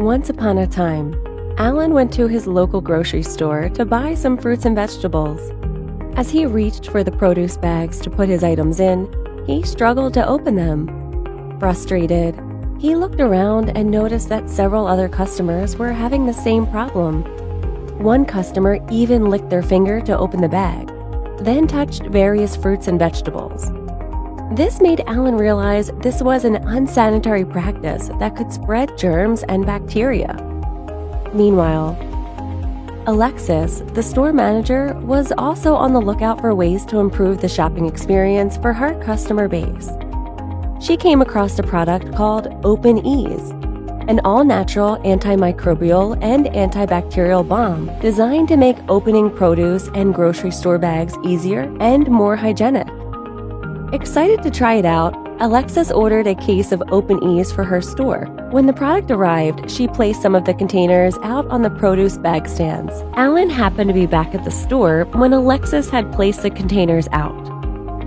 Once upon a time, Alan went to his local grocery store to buy some fruits and vegetables. As he reached for the produce bags to put his items in, he struggled to open them. Frustrated, he looked around and noticed that several other customers were having the same problem. One customer even licked their finger to open the bag, then touched various fruits and vegetables. This made Alan realize this was an unsanitary practice that could spread germs and bacteria. Meanwhile, Alexis, the store manager, was also on the lookout for ways to improve the shopping experience for her customer base. She came across a product called Open-eeZ, an all natural antimicrobial and antibacterial balm designed to make opening produce and grocery store bags easier and more hygienic. Excited to try it out, Alexis ordered a case of Open-eeZ for her store. When the product arrived, she placed some of the containers out on the produce bag stands. Alan happened to be back at the store when Alexis had placed the containers out.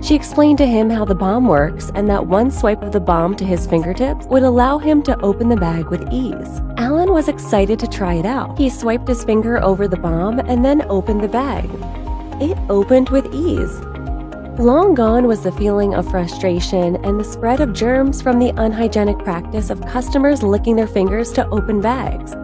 She explained to him how the balm works and that one swipe of the balm to his fingertips would allow him to open the bag with ease. Alan was excited to try it out. He swiped his finger over the balm and then opened the bag. It opened with ease. Long gone was the feeling of frustration and the spread of germs from the unhygienic practice of customers licking their fingers to open bags.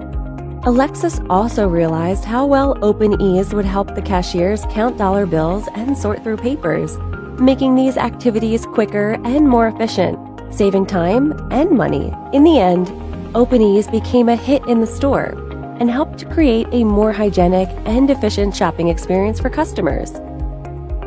Alexis also realized how well Open-eeZ would help the cashiers count dollar bills and sort through papers, making these activities quicker and more efficient, saving time and money. In the end, Open-eeZ became a hit in the store and helped to create a more hygienic and efficient shopping experience for customers.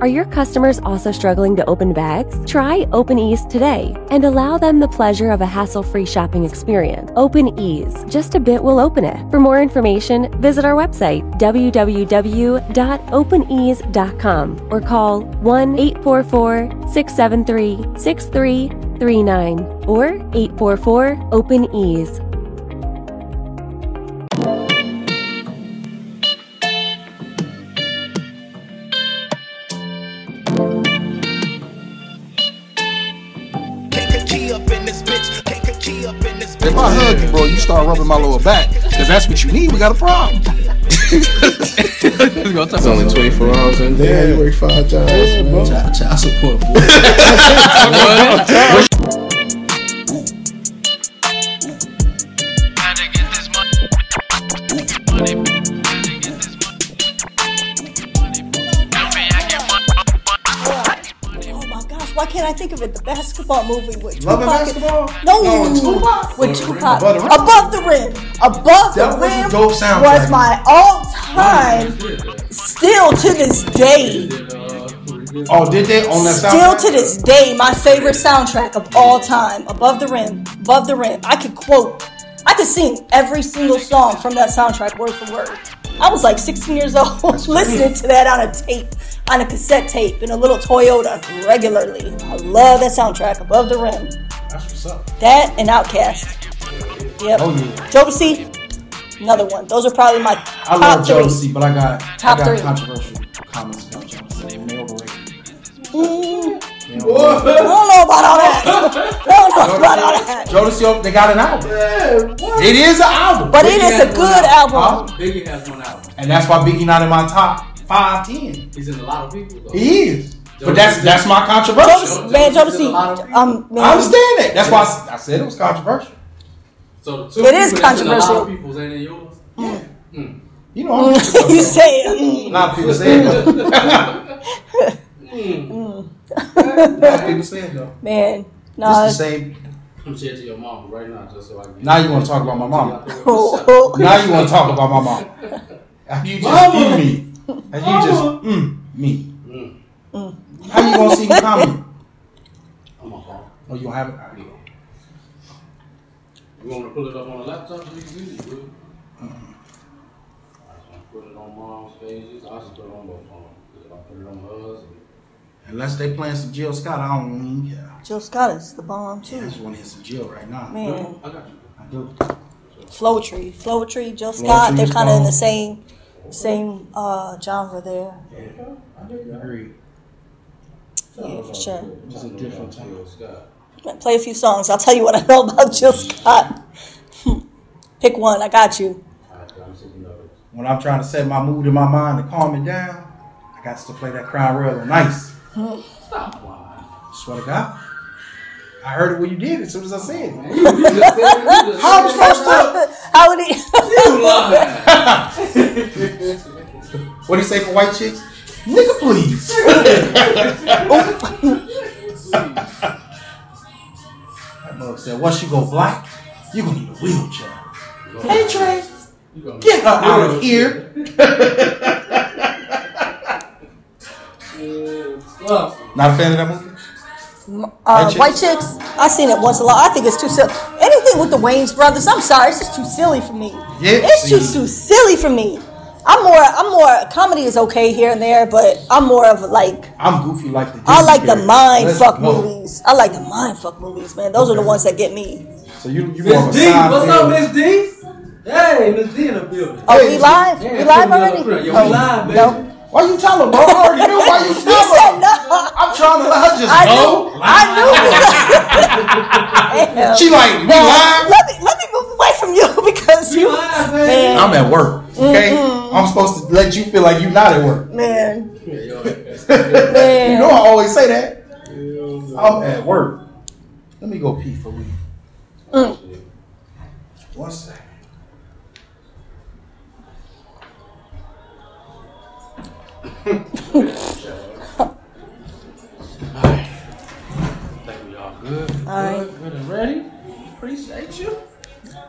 Are your customers also struggling to open bags? Try Open-eeZ today and allow them the pleasure of a hassle-free shopping experience. Open-eeZ. Just a bit will open it. For more information, visit our website www.openeez.com or call 1-844-673-6339 or 844-OPEN-EASE. If I hug you, start rubbing my lower back, because that's what you need. We got a problem. It's only 24 hours in Yeah, there. you work five jobs, man. Child, child support. Oh think of it? The basketball movie with Love and Basketball? No, No, Tupac? with Tupac. Above the Rim? Above the rim. Above That the was a rim dope soundtrack. was my all-time, still to this day, Oh, did they on that still soundtrack? to this day, my favorite soundtrack of all time. Above the rim. Above the rim. I could quote. I could sing every single song from that soundtrack word for word. I was like 16 years old listening to that on a tape, on a cassette tape in a little Toyota regularly. I love that soundtrack, Above the Rim. That's what's up. That and OutKast. Yep. Oh, yeah. Jodeci, another one. Those are probably my I top love three. Jodeci, but I got Top I got three. controversial comments about Jodeci. and They overrated. Mm, I don't know about all that. I don't know about all that. Jodeci, they got an album. It is an album, But it is a good album. Huh? Biggie has one album. and that's why Biggie not in my top five, ten. He's in a lot of people. Though. He is, but that's that's my controversial. Jodeci, man, Jodeci, um, man, I understand that. That's why I said it was controversial. So the two It is people that's in a lot controversial. of people's ain't in yours. You know, I'm you say a it. lot of people say it. though. Mm. A lot of people say it though. Man, It's no. the same. I'm saying to your mom right now, just so I can. Now you want to talk about my mama. Oh, Now you want to talk about my mom. You just eat me, and you just mm me. Mm. How you gonna see me comment? I'm on phone. Oh, you don't have it? You want to pull it up on a laptop? so You can use it, dude. I just want to put it on mom's pages. I just put it on both phones. If I put it on hers, Unless they playing some Jill Scott, I don't even care. Jill Scott is the bomb too. I too. just want to hear some Jill right now. Man, I got you. I do. Flowetry, Flowetry, Jill Scott, they're kind of in the same, same uh, genre there. Agreed. Yeah, for sure. Just a different type. Jill Scott. Play a few songs. I'll tell you what I know about Jill Scott. Pick one. I got you. Alright, I'm sitting up. When I'm trying to set my mood in my mind and calm it down, I got to play that Crown Royal nice. Stop lying. Swear to God. I heard it when you did it as soon as I said it. You it. How I'm said supposed to? How would he? You lying. What do you say for white chicks? Nigga, please. that mug said, once you go black, you're gonna need a wheelchair. Hey, Trey, get her out of here. Not a fan of that movie? Uh, White white, chicks? chicks. I seen it once a lot. I think it's too silly. Anything with the Wayans brothers, I'm sorry, it's just too silly for me. Yeah, it's see. just too silly for me. I'm more. I'm more. Comedy is okay here and there, but I'm more of a, like. I'm goofy like the I Disney like the mind Let's fuck go. movies. I like the mind fuck movies, man. Those are the ones that get me. So you, you more of Miss D, what's up, Miss D? Hey, Miss D in the building. Oh, Hey, we live? yeah, we live on already? the front. Yeah, we oh, live, baby. No. Why you tell her, bro? I already knew why you He tell said her. no. I'm trying to let her just I know. knew. I knew. Damn. She like, we Man, live? Let me let me move away from you because you, live, baby. man, I'm at work, okay? I'm supposed to let you feel like you're not at work. man, Yeah, yo, You know I always say that. I'm at work. Let me go pee for real. Mm. One second. Think we all good. All right. Good, good and ready. Appreciate you.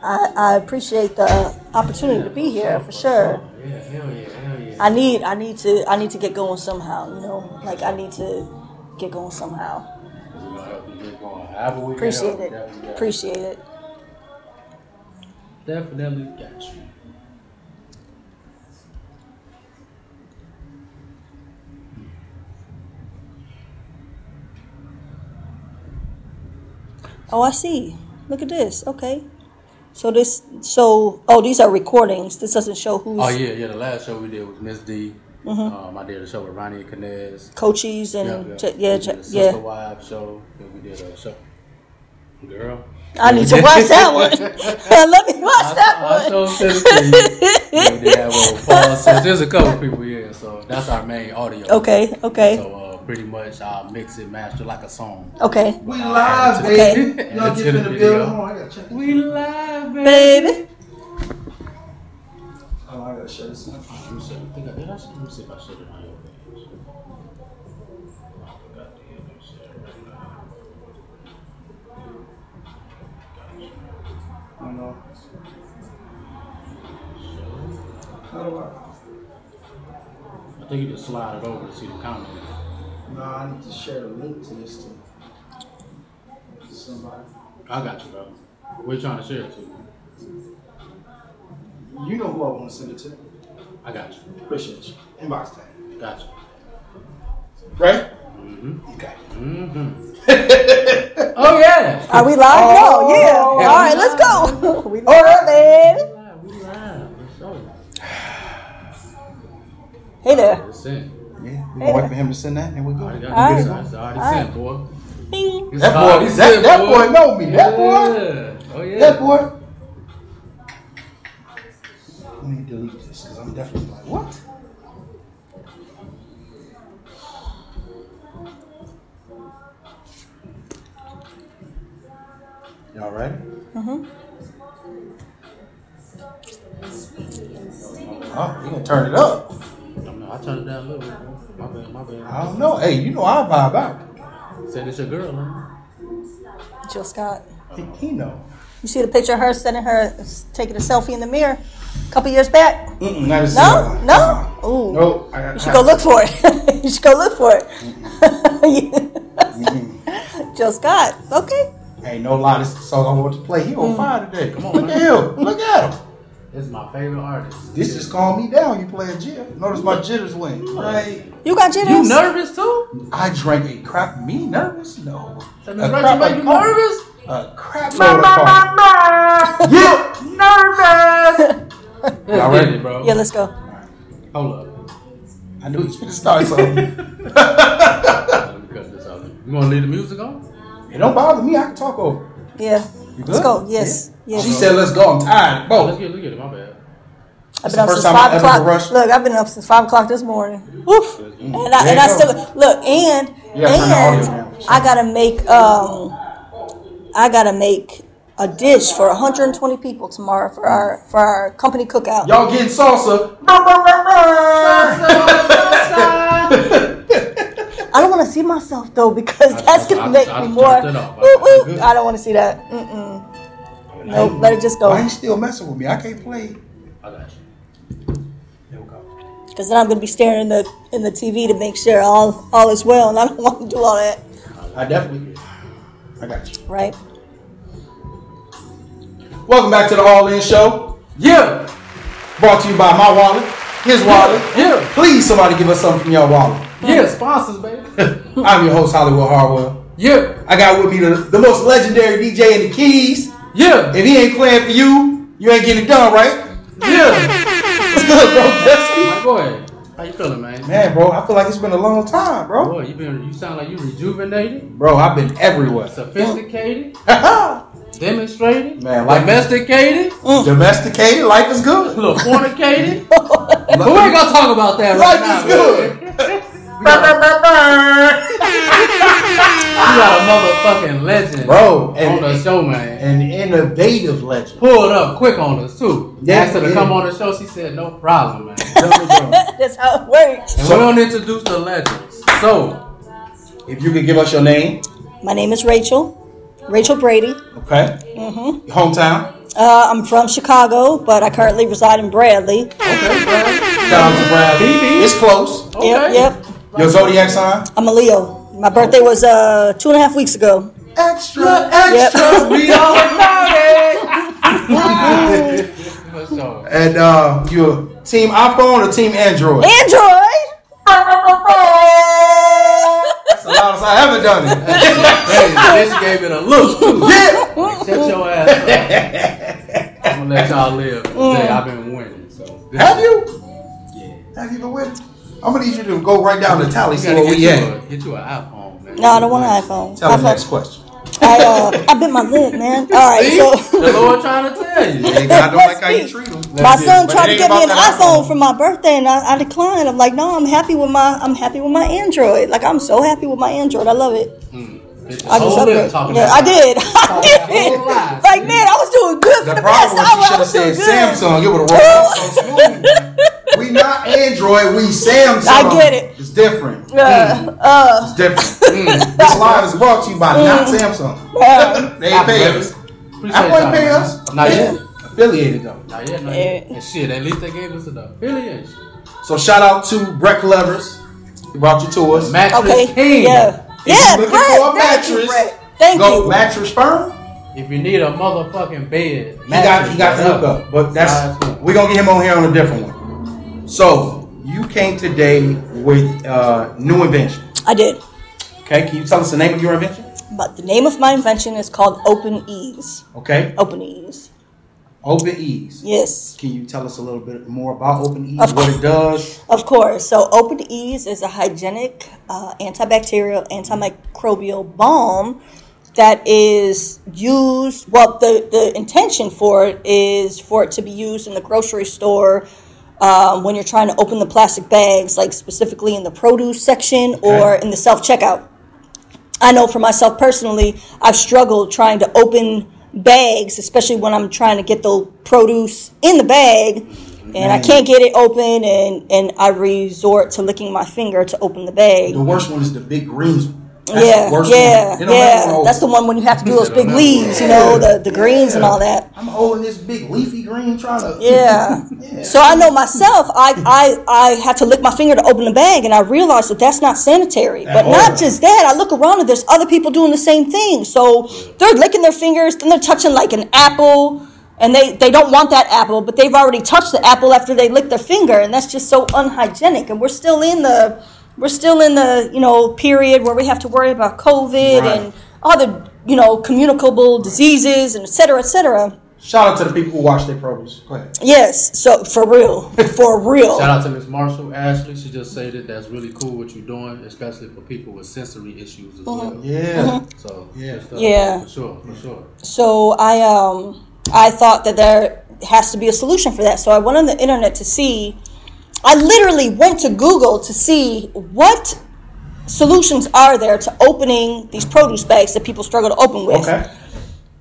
I, I appreciate the opportunity to be here for sure. Yeah, hell yeah, hell yeah. I need I need to I need to get going somehow. You know, like I need to get going somehow. We're gonna help you get going. However we can Appreciate it. definitely got you. Appreciate it. Definitely got you. Oh, I see. Look at this. Okay. So this so oh these are recordings. This doesn't show who's Oh yeah, yeah. The last show we did was Miss D. Um, I did a show with Ronnie and Canez. coaches and yeah, ch- yeah. yeah, We ch- did a Sister yeah. Wives show. Then we did a show. Girl. I need to watch that one. Let me watch that I one. told Sister yeah, we did have one with Paul Sims. There's a couple people here, so that's our main audio. Okay, okay, So uh, pretty much I'll mix it, master like a song. okay. We live, Okay. baby. Y'all get in the video. building. Hold on, I gotta check. We live, Baby. Oh, I gotta shut this. Let me see. I think I did. I let me see if I said it on your page. I forgot to hit that shit right now. You know. How do I? I think you just slide it over to see the comments. No, I need to share the link to this to somebody. I got you, bro. We're trying to share it to. You You know who I want to send it to. I got you. Appreciate you. Inbox tag. Got you. Right? Mm-hmm. Okay. Mm-hmm. oh yeah. Are we live? Oh, no, yeah. yeah. All right, let's go. we All live, baby. Live, we live. Let's show Hey there. It's in. Yeah, we gonna wait for him to send that, and we I go. already got All it. right. Already sent, boy. It's That boy, that, sent, that boy know me. That boy, Yeah. Oh yeah. that boy. Let me delete this because I'm definitely like, what? Y'all ready? Mm-hmm. Oh, you gonna turn it up? I don't know. It down a little bit. My bad. My bad. I don't know. Hey, you know I vibe out. Said it's your girl, man. Jill Scott. He, he know. You see the picture of her sending her taking a selfie in the mirror a couple years back? Mm-mm, not a No, single. no. Ooh. Nope. I, You should go look for it. you should go look for it. Jill Scott. Okay. Ain't no lie. This is the song I want to play. He Mm. on fire today. Come on, Look at him. Look at him. This is my favorite artist. This just calmed me down. You playing jitter. Notice my jitters went. Right. You got jitters? You nervous too? I drank a crap. Me nervous? No. That A crap Rachel make you coffee. nervous? A crap load of coffee. Yeah. Nervous. Y'all get ready? bro. Yeah, let's go. Hold up. I knew he was finna start something. Let me cut this out. You want to leave the music on? it don't bother me. I can talk over. Yeah. You good? Let's go. Yes. Yeah. She said, "Let's go." I'm tired, Oh, let's bro. get, let's get it. My bad. I've been up first since time I five ever o'clock. rushed. Look, I've been up since five o'clock this morning. Woof. And I, and I still go. look and You gotta turn the audio and. I gotta make um I gotta make a dish for 120 people tomorrow for our for our company cookout. Y'all getting salsa? I don't want to see myself though because that's gonna make I me just more. turned it off. I- Woo, I'm good. I don't want to see that. Mm-mm. Nope, let it just go. Why go. you still messing with me? I can't play. I got you. There we go. Because then I'm gonna be staring in the in the TV to make sure all all is well, and I don't want to do all that. I definitely. I got you. Right? Welcome back to the All In Show. Yeah. Brought to you by my wallet, his wallet. Yeah. Please, somebody give us something from your wallet. Yeah. Sponsors, baby. I'm your host, Hollywood Harwell. Yeah. I got with me the, the most legendary DJ in the keys. Yeah. If he ain't playing for you, you ain't getting it done, right? Yeah. What's good, bro? Go ahead. How you feeling, man? Man, bro, I feel like it's been a long time, bro. Boy, you been you sound like you rejuvenated, Bro, I've been everywhere. sophisticated, demonstrated. Man, like domesticated, mm. domesticated, life is good. Look, fornicated. but we ain't gonna talk about that right Life now. is good. man. We got a motherfucking legend, Bro, on and, the show, man. an innovative legend. Pulled up quick on us too. Yeah, Asked her to yeah. come on the show. She said no problem, man. That's how it works. And we don't introduce the legends. So If you could give us your name, My name is Rachel, Rachel Brady. okay? Mm-hmm. Hometown. Uh, I'm from Chicago, but I currently reside in Bradley. okay, bro. Shout out to Brad. BB. It's close. Okay. Yep, yep. Your zodiac sign? I'm a Leo. My birthday was uh, two and a half weeks ago. Extra, Yep. We all about it. For sure. And uh, you team iPhone or team Android? Android. That's the loudest I haven't done it. Hey, bitch gave it a look too. yeah. Shut your ass up. I'm gonna let y'all live. Today I've been winning. So Have you? Yeah. Have you been winning? I'm gonna need you to go right down the tally, You see gotta where get we you, at. get you an iPhone, man. No, I don't want an iPhone. Tell the iPhone. next question. I uh, I bit my lip, man. All right, See? so the Lord trying to tell you. Hey, God don't like how you treat them. my son But tried to get me an that iPhone for my birthday, and I, I declined. I'm like, no, I'm happy with my I'm happy with my Android. Like I'm so happy with my Android. I love it. Bitch, I just whole lip Yeah, I did. I did. Like man, I was doing good for The the, problem past was hour. I was said doing good. Samsung. It would have rolled so smooth. We not Android, we Samsung. I get it. It's different. Uh, uh, It's different. This live is brought to you by not Samsung. uh, They ain't pay us. Appreciate Apple ain't y'all, pay us. Not yet. Affiliated though. Not yet, not Yeah. yet. And shit, at least they gave us an affiliation. So shout out to Brett Clevers. He brought you to us. Mattress okay. King. Yeah. If Yeah, you looking Brett, for a thank you, mattress, Thank Go you. mattress firm. If you need a motherfucking bed, He got he got the hookup, but that's we're gonna get him on here on a different one. So you came today with uh, new invention. I did. Okay, can you tell us the name of your invention? But the name of my invention is called Open-eeZ. Okay, Open-eeZ. Open Ease. Yes. Can you tell us a little bit more about Open-eeZ, what it does? Of course. So, Open Ease is a hygienic, uh, antibacterial, antimicrobial balm that is used. Well, the, the intention for it is for it to be used in the grocery store um, when you're trying to open the plastic bags, like specifically in the produce section or in the self checkout. I know for myself personally, I've struggled trying to open bags, especially when I'm trying to get the produce in the bag, and I can't get it open, and and I resort to licking my finger to open the bag. The worst one is the big greens. One. That's yeah, the worst yeah, one. They don't have one yeah. That's the one when you have to do those big leaves, you know, the the greens and all that. I'm holding this big leafy green trying to. Yeah. So I know myself. I, I I had to lick my finger to open the bag, and I realized that that's not sanitary. But all. not just that. I look around and there's other people doing the same thing. So they're licking their fingers, then they're touching like an apple, and they they don't want that apple, but they've already touched the apple after they lick their finger, and that's just so unhygienic. And we're still in the we're still in the you know period where we have to worry about COVID Right. and other you know communicable diseases and et cetera, et cetera. Shout out to the people who watch their produce. Go ahead. Yes, so for real, for real. Shout out to Miss Marshall Ashley. She just said that that's really cool what you're doing, especially for people with sensory issues as well. Yeah. So Yeah. good. Yeah. for sure, for sure. So I um I thought that there has to be a solution for that. So I went on the internet to see. I literally went to Google to see what solutions are there to opening these produce bags that people struggle to open with. Okay.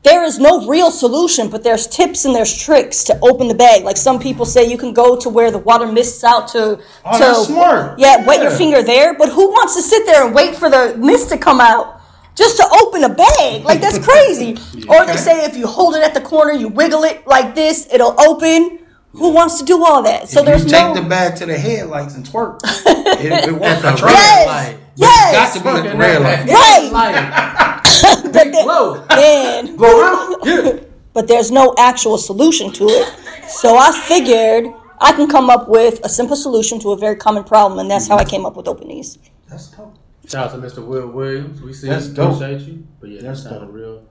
There is no real solution, but there's tips and there's tricks to open the bag. Like some people say, you can go to where the water mists out to. Oh, to smart. Yeah, wet your finger there. But who wants to sit there and wait for the mist to come out just to open a bag? Like that's crazy. Or they say if you hold it at the corner, you wiggle it like this, it'll open. Who wants to do all that? So if there's you no. take the bag to the headlights and twerk, it, it works. I. Yes. Light. Yes. Got to be at the red light. Right. Light. but there- Whoa. man, Go around. Yeah. but there's no actual solution to it. So I figured I can come up with a simple solution to a very common problem, and that's how I came up with Open-eeZ. That's dope. Shout out to Mr. Will Williams. We see That's you, dope. appreciate you. But yeah, That's that's not a real intelligent.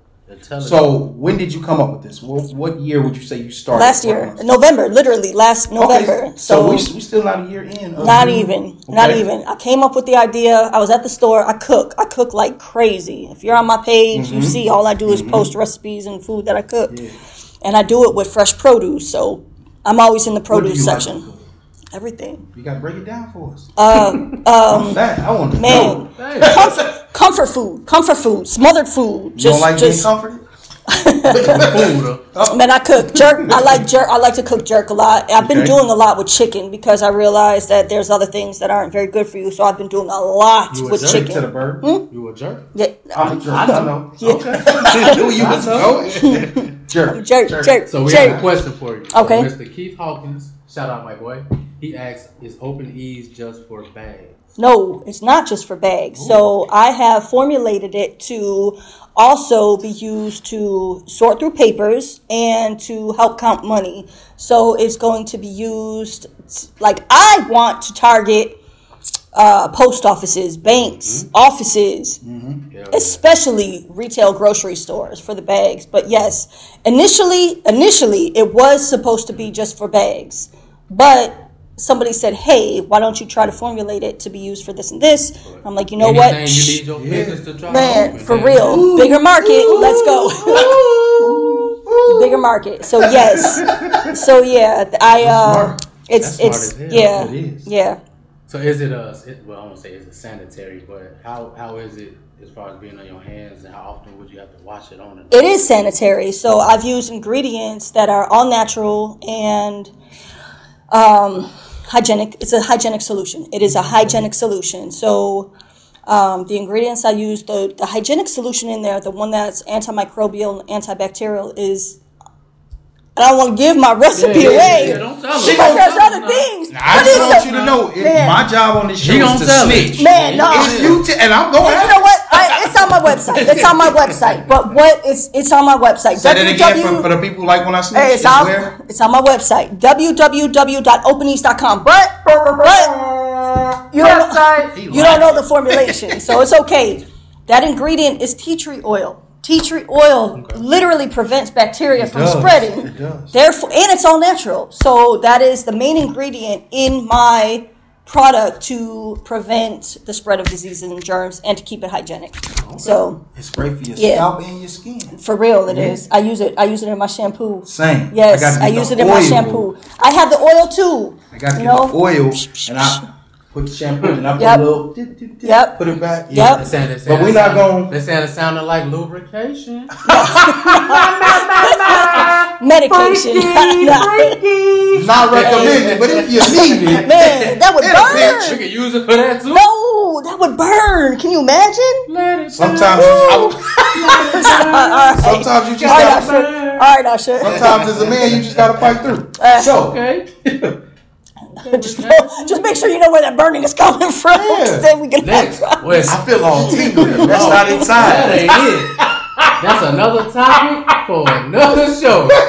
So when did you come up with this? What, what year would you say you started? Last year, working? November, literally last November. Okay, so So, we, we still not a year in. of- not even, not even. I came up with the idea. I was at the store. I cook. I cook like crazy. If you're on my page, Mm-hmm. you see all I do is post recipes and food that I cook, and I do it with fresh produce. So I'm always in the What do produce you like to section. cook? Everything. You got to break it down for us. Uh, I'm fat. I want to man. know. Damn. comfort, comfort food, comfort food, smothered food. You Just, don't like just being comforted? Food, uh, man, I cook jerk. I like jerk. I like to cook jerk a lot. I've been Okay. doing a lot with chicken because I realized that there's other things that aren't very good for you. So I've been doing a lot You a with jerk Stick to the chicken. bird. You a jerk? Yeah, I'm a jerk. I don't know. Okay. Who you was know? Jerk. jerk, jerk, So we have a question for you. Okay. So Mr. Keith Hawkins, shout out my boy. He asks, "Is Open-eeZ just for bags?" No, it's not just for bags. So I have formulated it to also be used to sort through papers and to help count money. So it's going to be used like I want to target uh, post offices, banks, offices, Yeah. especially retail grocery stores for the bags. But yes, initially, initially it was supposed to be just for bags, but somebody said, "Hey, why don't you try to formulate it to be used for this and this?" I'm like, you know what, Anything you need your business to to man, for man. real, bigger market, let's go. Bigger market. So yes. So yeah, I uh smart. it's That's smart it's yeah. It is. Yeah. So is it a? It, well, I won't say is it sanitary, but how how is it as far as being on your hands, and how often would you have to wash it on? And It is sanitary. So I've used ingredients that are all natural and um, hygienic. It's a hygienic solution. It is a hygienic solution. So um, the ingredients I use, the, the hygienic solution in there, the one that's antimicrobial and antibacterial, is. I don't want to give my recipe Yeah, yeah, away yeah, don't tell us. because there's other tell us. things. I just want you to know, it, my job on this show She is gonna to tell it. snitch. Man, no. If you t- and I'm going. You know what? I, it's on my website. It's on my website. But what? It's it's on my website. Say that again for, for the people who like when I snitch. Hey, it's, It's on, where? it's on my website, www.openeez.com. But, but you don't, know, you don't know the formulation, so it's okay. That ingredient is tea tree oil. Tea tree oil literally prevents bacteria from does. spreading. It does. Therefore, and it's all natural. So that is the main ingredient in my product to prevent the spread of diseases and germs and to keep it hygienic. So It's great for your Yeah. scalp and your skin. for real, it is. I use it. I use it in my shampoo. Same. Yes, got to I, use it in my shampoo. I have the oil too. I got to You know? the oil and I put the shampoo and I put Yep. a little. dip, dip, dip, Yep. Put it back. Yep. They saying, they saying But we it not sound- gon- They saying it sounded like lubrication. Medication. Nah. Not recommended, but if you need it, Man, that would You burn. can use it for that too. No, that would burn. Can you imagine? Sometimes you, All right. sometimes you just All right, gotta, All right, Usher. sometimes as a man you just gotta fight through. Uh, So Okay. just, just make sure you know where that burning is coming from. Yeah. Then we can Next, West. I feel all tingly. That's not inside. That ain't it. That's another topic for another show. Boy,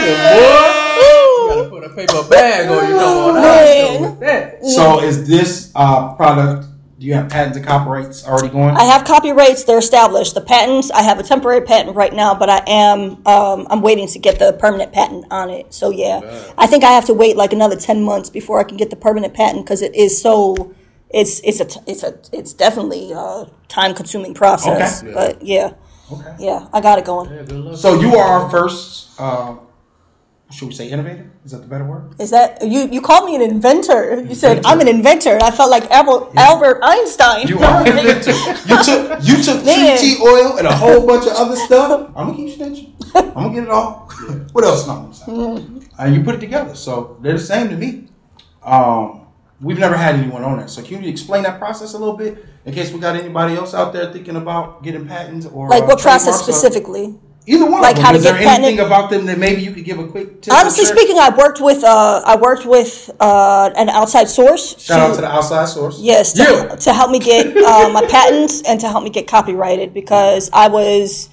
you gotta put a paper bag on you know on our Man. show with that. So is this uh, product? Do you have patents and copyrights already going? I have copyrights; they're established. The patents, I have a temporary patent right now, but I am um, I'm waiting to get the permanent patent on it. So yeah, I think I have to wait like another ten months before I can get the permanent patent because it is so. It's it's a t- it's a it's definitely a time consuming process. Okay. But yeah, Okay. Yeah, I got it going. Yeah. So you are our first. Uh, should we say innovator? Is that the better word? Is that you? You called me an inventor. You said I'm an inventor, and I felt like Albert, Albert Einstein. You are an inventor. You took you took Man. tree tea oil and a whole bunch of other stuff. I'm gonna keep snitching. I'm gonna get it all. what else? No, I'm. And you put it together, so they're the same to me. Um, we've never had anyone on it. so can you explain that process a little bit in case we got anybody else out there thinking about getting patents or like uh, what process specifically? Either one. Like of them. how to Is there get patented? anything about them that maybe you could give a quick tip? Honestly speaking, I worked with uh, I worked with uh, an outside source. shout out to the outside source. Yes, to, Yeah. to help me get uh, my patents and to help me get copyrighted because I was,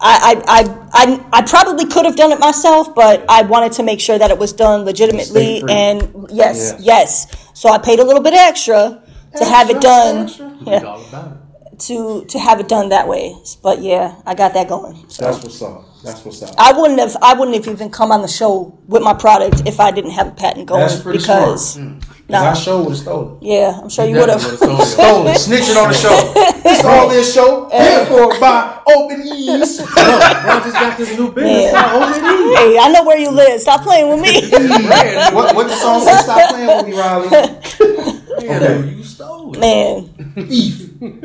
I, I, I, I, I probably could have done it myself, but I wanted to make sure that it was done legitimately and yes, Yes. yes. So I paid a little bit extra to have it done, Read yeah, all about it. to to have it done that way. But yeah, I got that going. So. That's what's up. That's what's up. I wouldn't have I wouldn't have even come on the show with my product if I didn't have a patent going That's pretty because smart. Mm. no. I sure would have stolen. yeah, I'm sure you would have. Definitely would've Stolen, snitching on the show. It's all this show. Paid for by Open-eeZ. Bro, bro just got this new business. Yeah. called OMD. Hey, I know where you live. Stop playing with me. what, what the song say? Stop playing with me, Riley. Yeah, Okay. you stole it. Man, Thief.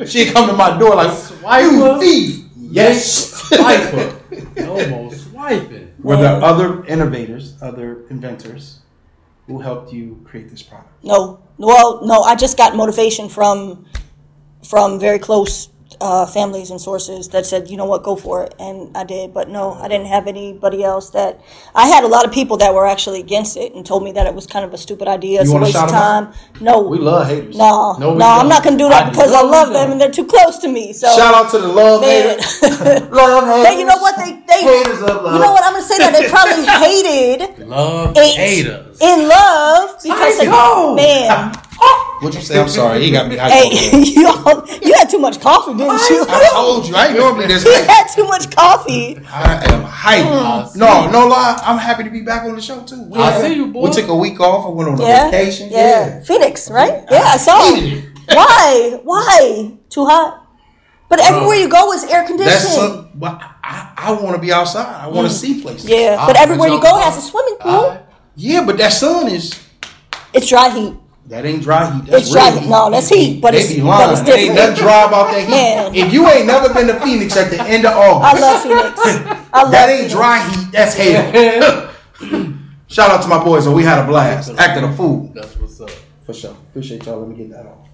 She come to my door like, why you thief. Yes. Swiper. Almost swiping. Were there other innovators, other inventors who helped you create this product? no. Well, no, I just got motivation from from very close uh, families and sources that said, you know what, go for it, and I did. But no, I didn't have anybody else that. I had a lot of people that were actually against it and told me that it was kind of a stupid idea, it's a waste of shout 'em out? time. No, We love haters. no, No, no, I'm don't. gonna do that I- because no, I love don't. them and they're too close to me. So Shout out to the love Man. haters. love haters. They, you know what they they Haters of love. You know what I'm gonna say that they probably hated Love haters. in love because Psycho. man, What'd you say? I'm sorry. He got me. hey, you all, you had too much coffee, didn't you? I told you. I ain't normally this You hype. had too much coffee. I am hype. No, no lie. I'm happy to be back on the show too. We, I see you, boy. We took a week off. I went on a Yeah, vacation. yeah, Phoenix, right? Yeah, I saw. hated Why? Why? Too hot. But everywhere you go is air That's conditioning. some. But I, I want to be outside. I want to see places. yeah, Ah, but everywhere you go has a swimming pool. I- Yeah, but that sun is. It's dry heat. That ain't dry heat. That's It's dry real heat. No, that's heat, but they it's- be but lying. it's It ain't different. nothing dry about that heat. Man. If you ain't never been to Phoenix at the end of August, I love Phoenix. I love that ain't Phoenix. dry heat. That's hell. Shout out to my boys. and we had a blast. Acting a fool. That's what's up. For sure. Appreciate y'all. Let me get that off.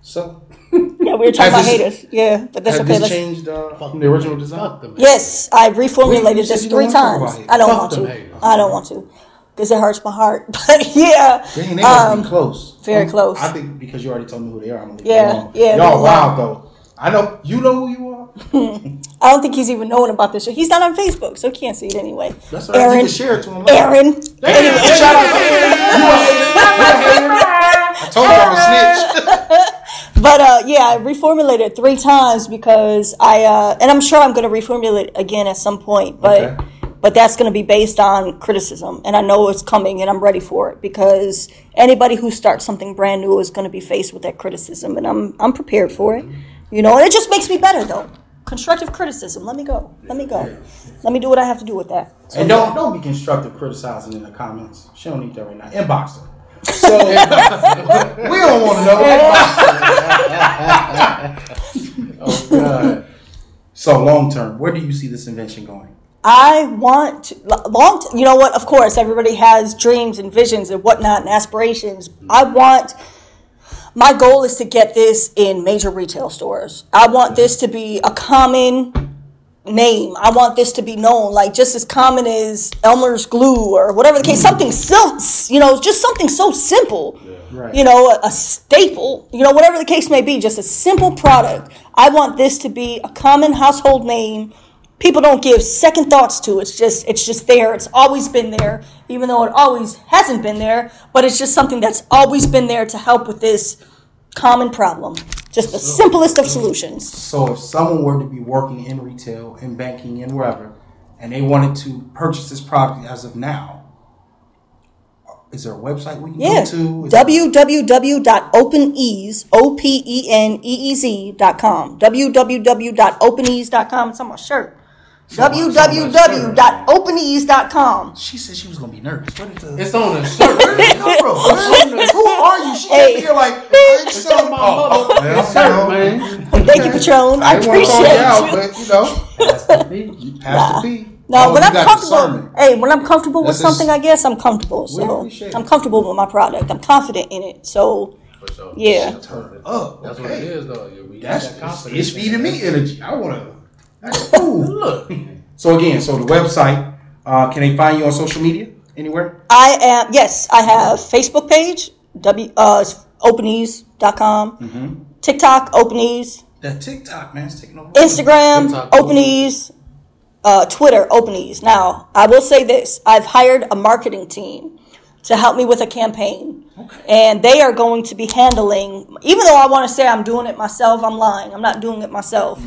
So, Yeah, we were talking Has about this- haters. Yeah, but that's has okay. this Let's, changed uh, from the original design? Yes, I reformulated said this you three don't times. I don't Fuck want to. haters. I don't want to because it hurts my heart. But yeah, Dang, they must um, be close. very close. I think because you already told me who they are. I'm gonna Yeah, alone. yeah, Y'all wild though. I know you know who you are. I don't think he's even knowing about this. show. He's not on Facebook, so he can't see it anyway. That's all right. You Aaron, can share it to him. later. Aaron. Anyway, Shout out to Aaron. You a hater. You a hater. I told you I'm a snitch. But uh, yeah, I reformulated three times because I, uh, and I'm sure I'm going to reformulate again at some point. But Okay. But that's going to be based on criticism, and I know it's coming, and I'm ready for it because anybody who starts something brand new is going to be faced with that criticism, and I'm I'm prepared for it. You know, and it just makes me better though. Constructive criticism. Let me go. Let me go. Let me do what I have to do with that. And don't don't be constructive criticizing in the comments. She don't need that right now. Inbox her. So we don't want to know. Oh God. So long term, where do you see this invention going? I want to, long. T- you know what? Of course, everybody has dreams and visions and whatnot and aspirations. I want. My goal is to get this in major retail stores. I want this to be a common name. I want this to be known, like just as common as Elmer's glue or whatever the case. Something sim- you know, just something so simple. Right. You know, a, a staple. You know, whatever the case may be, just a simple product. I want this to be a common household name. People don't give second thoughts to. It's just, it's just there. It's always been there, even though it always hasn't been there. But it's just something that's always been there to help with this common problem. Just the simplest of solutions. So if someone were to be working in retail, in banking, and wherever, and they wanted to purchase this product as of now, Is there a website we can Yeah. go to? Is www.openeez, O P E N E E Z dot com. www.openeez.com. It's on my shirt. www.openeez.com. She said she was gonna be nervous. What is the? It's on the shirt. No, bro. Who are you? She Hey. came here like, it's so. on my Oh, mother- well, shirt, you know, man. Thank you, Patron. I I didn't want to call appreciate you out, you. but you know, has to be. No, Oh, when I'm comfortable, hey, when I'm comfortable with something, just- I guess I'm comfortable. So I'm comfortable with my product. I'm confident in it. So For sure. Yeah. Oh, That's what it is, though. You- we That's got that it's, confidence it's feeding me energy. I want to. That's cool. Look. So again, so the website. Uh, can they find you on social media anywhere? I am yes, I have Facebook page, w uh it's openeez.com, Mm-hmm. TikTok, openeez, That TikTok man, it's taking over. Instagram, TikTok, openeez, uh, Twitter, openeez. Now, I will say this I've hired a marketing team to help me with a campaign. And they are going to be handling, even though I want to say I'm doing it myself, I'm lying. I'm not doing it myself.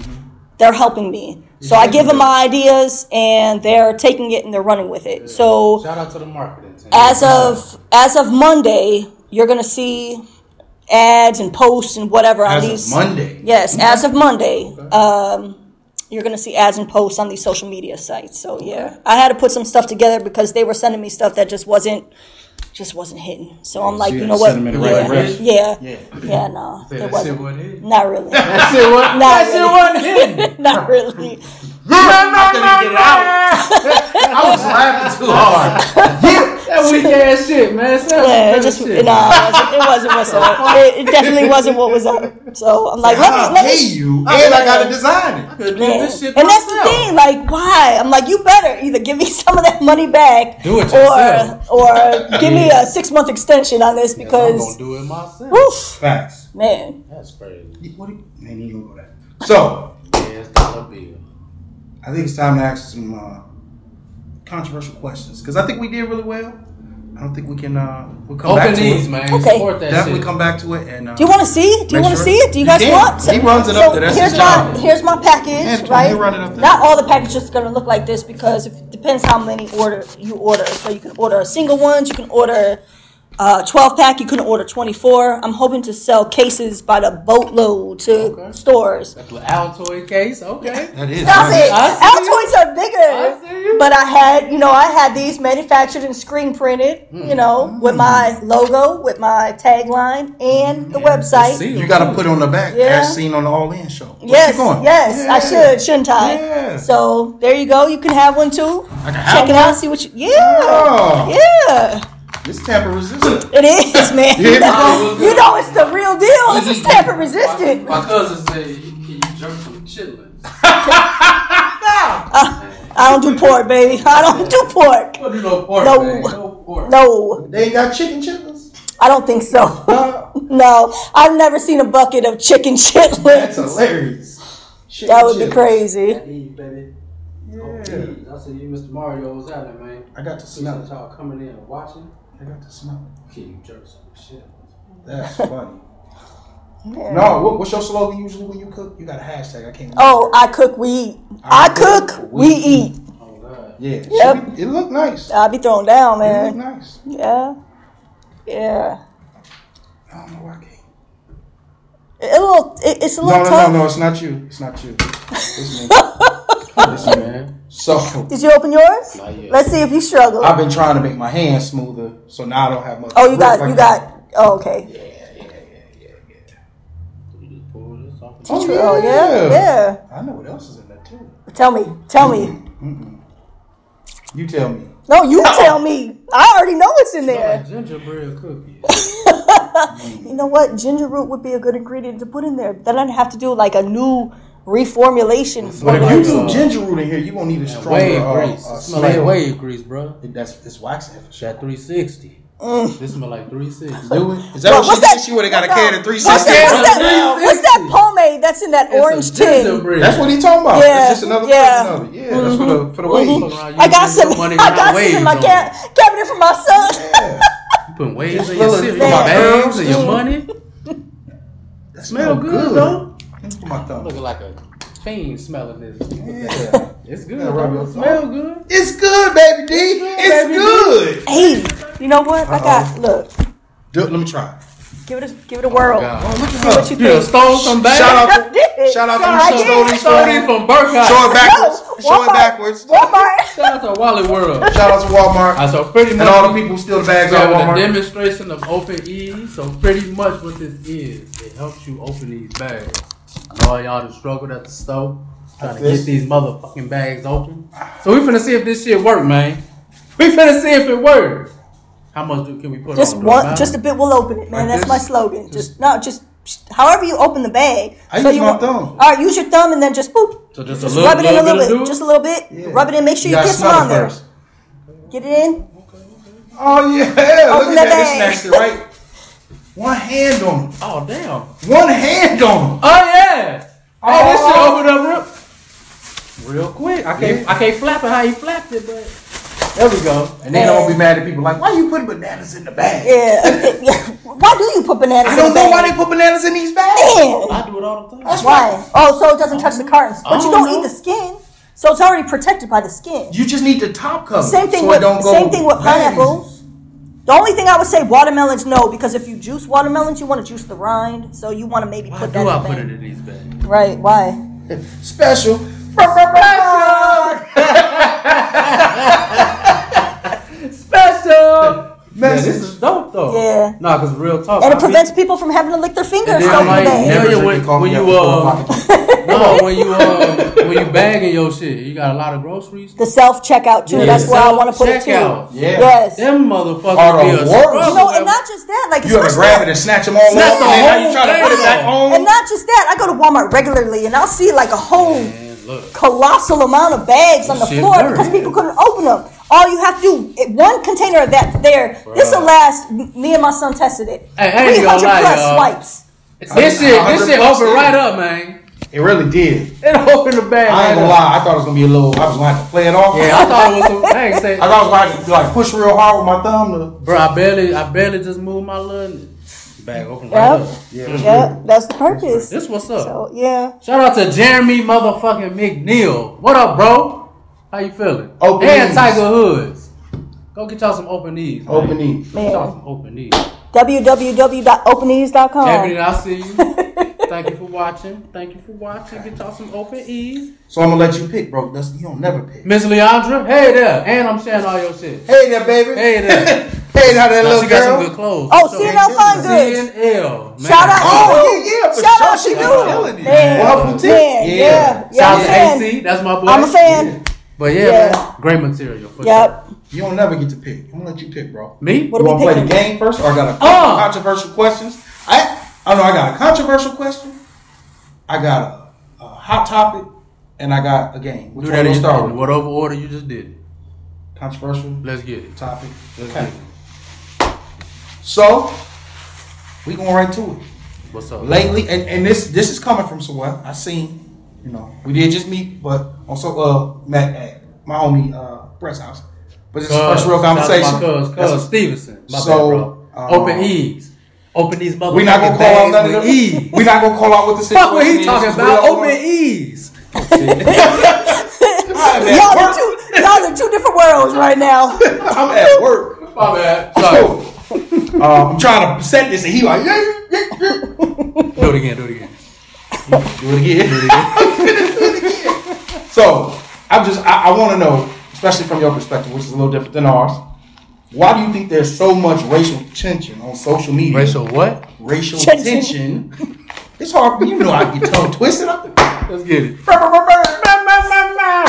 They're helping me. So I give them my ideas and they're taking it and they're running with it. So Shout out to the marketing team. as of as of Monday, you're gonna see ads and posts and whatever on As these Monday? Yes, as of Monday, um, you're gonna see ads and posts on these social media sites. So yeah, I had to put some stuff together because they were sending me stuff that just wasn't just wasn't hitting. So I'm like, you you know what? send them in the yeah, right direction. yeah, Yeah. yeah, no, it wasn't. wasn't really. That shit wasn't. Not That shit really. wasn't hitting. Not really. I couldn't get it out. I was laughing too hard. That weak ass shit, man. Say some Yeah, it better just shit. no, it wasn't, it wasn't what's up. It, it definitely wasn't what was up. So I'm like, let I'll me let pay me. you, and I gotta design it. Could've Yeah. this shit And that's the thing, like, why? I'm like, you better either give me some of that money back, Do it or yourself. or give me a six month extension on this because I'm gonna do it myself. woof, Facts. man. That's crazy. What do you, man, you gonna go there. So Yeah, it's dollar bill. I think it's time to ask some uh, controversial questions because I think we did really well. I don't think we can. Uh, we'll come Open back to these, it. man. Okay. Support that Definitely shit. come back to it. And uh, Do you want to see? Do you want to sure. see it? Do you You guys can. want? He runs it up there. That's here's his my here's my package, And right? run it up there. Not all the packages is gonna look like this because it depends how many order you order. So you can order single ones, you can order uh, 12 pack, you couldn't order 24. I'm hoping to sell cases by the boatload to Okay. stores. That's the Altoid case. Okay. That is. Stop right. it. I see Altoids are I see bigger. you. But I had, you know, I had these manufactured and screen printed, you know, with my logo, with my tagline, and the website. See You got to put it on the back Yeah. as seen on the All In show. But Yes, keep going. yes, I should, shouldn't I? Yeah. So there you go. You can have one too. I can Check have it one? out. See what you. Yeah, Oh, yeah. It's tamper resistant. It is, man. You hear me? you know it's the real deal. This is tamper resistant. My cousin said, "Can you jerk some chitlins?" I don't do pork, baby. I don't do pork. What do no pork? No. man. no pork. No, They ain't got chicken chitlins. I don't think so. Uh, No, I've never seen a bucket of chicken chitlins. that's hilarious. Chicken That would be crazy. Hey, baby. Oh. I said, you, Mr. Mario, what's happening, man? I got to smell it. y'all coming in and watching. I got to smell Can you jerk some shit? That's funny. No, what, what's your slogan usually when you cook? You got a hashtag. I can't. Oh, remember. Oh, I cook, we eat. I cook, we eat. Oh, God. Yeah. it Yep. should be- It looked nice. I'll be thrown down, man. It looked man. nice. Yeah, yeah. I don't know why I can't. A little, it, it's a No, little no, tough. no, no. It's not you. It's not you. It's me. it's me. Man. So Did you open yours? Not yet. Let's see if you struggle. I've been trying to make my hands smoother, so now I don't have much. Oh, you got, like you that. got. Oh, okay. You just pull this off. Oh, Oh yeah, yeah. I know what else is in there too. Tell me, tell me. You tell me. No, you tell me. I already know what's in Like there. gingerbread cookies. You know what? Ginger root would be a good ingredient to put in there. Then I'd have to do like a new reformulation. But if you do uh, ginger root in here, you gonna need a stronger. Wave uh, grease. uh, It smell like smell. wave grease, bro. That's it's waxing for sure. That 360. Mm. This smell like 360. Do it. Is that Well, what she that- did? She would have got a can of three What's that, what's, that, Yeah. what's that pomade that's in that It's orange tin? gingerbread. That's what he talking about. Yeah, That's just another yeah. version of it. Yeah, that's for the for the Fuck wave. around, you I got some. money I to got some in my ca- cabinet for my son. You putting waves in your Little cereal, thing. your bags, and your money. That Smell good, though. Let my thumb. Looking like a fiend smelling this. Yeah. It's good. Yeah, rub though. your It smell good. It's good, baby D. It's baby D. good. hey, You know what? I got look. Do, let me try. Give it a give it a whirl. Oh, God. Oh, look See at what her. you You done think. stole some bags. Shout out to shout out to I you. Stole these Stole from these from Burkhart. Show it backwards. No, Show it backwards. Walmart. Shout out to Wally World. Shout out to Walmart I so pretty much and all the people steal the bags we out of have a demonstration of Open-eeZ. So pretty much what this is, it helps you open these bags. I know y'all that struggled at the stove trying Like to this? get these motherfucking bags open. So we finna see if this shit work, man. We finna see if it work. How much do, can we put Just on? one, just a bit We'll open it, man. Like That's my slogan. Just no, just however you open the bag. I use you my want- thumb. All right, use your thumb and then just boop. So just a Just little- rub it in a little little bit bit, just a little bit. Yeah. Rub it in. Make sure you, gotta get some on it there. Get it in. Oh yeah, look at the that. bag. They snatched it right. One hand on him. Oh damn. One hand on him. Oh yeah. Hey, oh, this shit Oh. opened up real, real quick. I can't, I can't flap it how he flapped it, but there we go. And then I won't be mad at people like, why you putting bananas in the bag? Yeah. why do you put bananas? I don't know bag? why they put bananas in these bags. Man, I do it all the time. That's why? Oh, so it doesn't touch the cartons, but you don't don't know. eat the skin, so it's already protected by the skin. You just need the top cover. Same thing so with it don't go same thing with pineapples. The only thing I would say watermelons no because if you juice watermelons you want to juice the rind so you want to maybe Why put do that I in the put it in these bags? Right? Why? Special. Special. Yeah, Message. this is dope though. Yeah. Nah, cause real talk. And I it prevents people from having to lick their fingers. And then So I'm like, bad. never- Never when- drink coffee when you, after four uh, o'clock. No, when you um when you bagging your shit, you got a lot of groceries. The self checkout too. Yeah, That's where I want to put it too. self-checkout. Yeah. Yes. Them motherfuckers Are be the a worst. You know, and not just that, like You ever especially- grab it and snatch them all Snatch off, the and now you try to put it back thing. on. And not just that, I go to Walmart regularly and I'll see like a whole Man, look. colossal amount of bags on the Shit floor work. because people couldn't open them. All you have to do, one container of that there, this will last. Me and my son tested it. Hey, I ain't gonna 300 plus y'all. swipes. This shit, this shit 100% open right up, man. It really did. It opened the bag. I ain't gonna lie. I thought it was gonna be a little. I was gonna have to play it off. Yeah, I thought it was some. I ain't say, I thought I was gonna have to like push real hard with my thumb. To, bro. I barely, I barely just moved my little bag open right Yep. up. yeah, Yeah, that's the purpose. This what's up. So yeah, Shout out to Jeremy motherfucking McNeil. What up, bro? How you feeling? Open and knees. Tiger Hoods. Go get y'all some Open-eeZ. Open knees. Get y'all man. some open knees. www.openeez.com. Ebony, I see you. Thank you for watching. Thank you for watching. Get y'all some Open-eeZ. So I'm gonna let you pick, bro. That's, you don't never pick. Miss Leandra, hey there. And I'm sharing all your shit. Hey there, baby. Hey there. hey, now that Now, little she got some girl. good clothes. Oh, So- CNL Fine Goods. CNL. Man. Shout out to Oh you. yeah, yeah. For Shout sure. out she to you. killing it. Man, Well, her boutique. man, Yeah. yeah, yeah. Shout I'm out a to fan. AC. That's my boy. I'm a fan. But yeah, Yeah. man, great material. For sure. Yep. You don't never get to pick. I'm gonna let you pick, bro. Me? What you wanna play the game first, or I got a couple Uh. controversial questions? I I don't know. I got a controversial question. I got a, a hot topic, and I got a game. Which Do one that you in start in with? whatever order you just did. Controversial Let's get it. topic. Let's Okay. get it. So we going right to it. What's up? Lately, and, and this this is coming from someone I seen. You know, we did just meet, but also uh met at my homie uh Brett's house. But this is the first real conversation. Cuz, cuz Stevenson. My So, bad, bro. uh, Open-eeZ. Open these motherfucking We not gonna call out bags none of with them. ease. We not gonna call out what the situation Fuck what he is. talking It's about. Open one. ease. I'm at Y'all are work. two, y'all are two different worlds right now. I'm at work. My bad. Sorry. So, uh, I'm trying to set this, and he like, yeah, yeah, yeah, yeah. Do it again. Do it again. Do it again. Do it again. So, I'm just, I, I want to know, especially from your perspective, which is a little different than ours. Why do you think there's so much racial tension on social media? Racial what? racial Tension. tension. It's hard for you know I get tongue twisted. Up. Let's get it.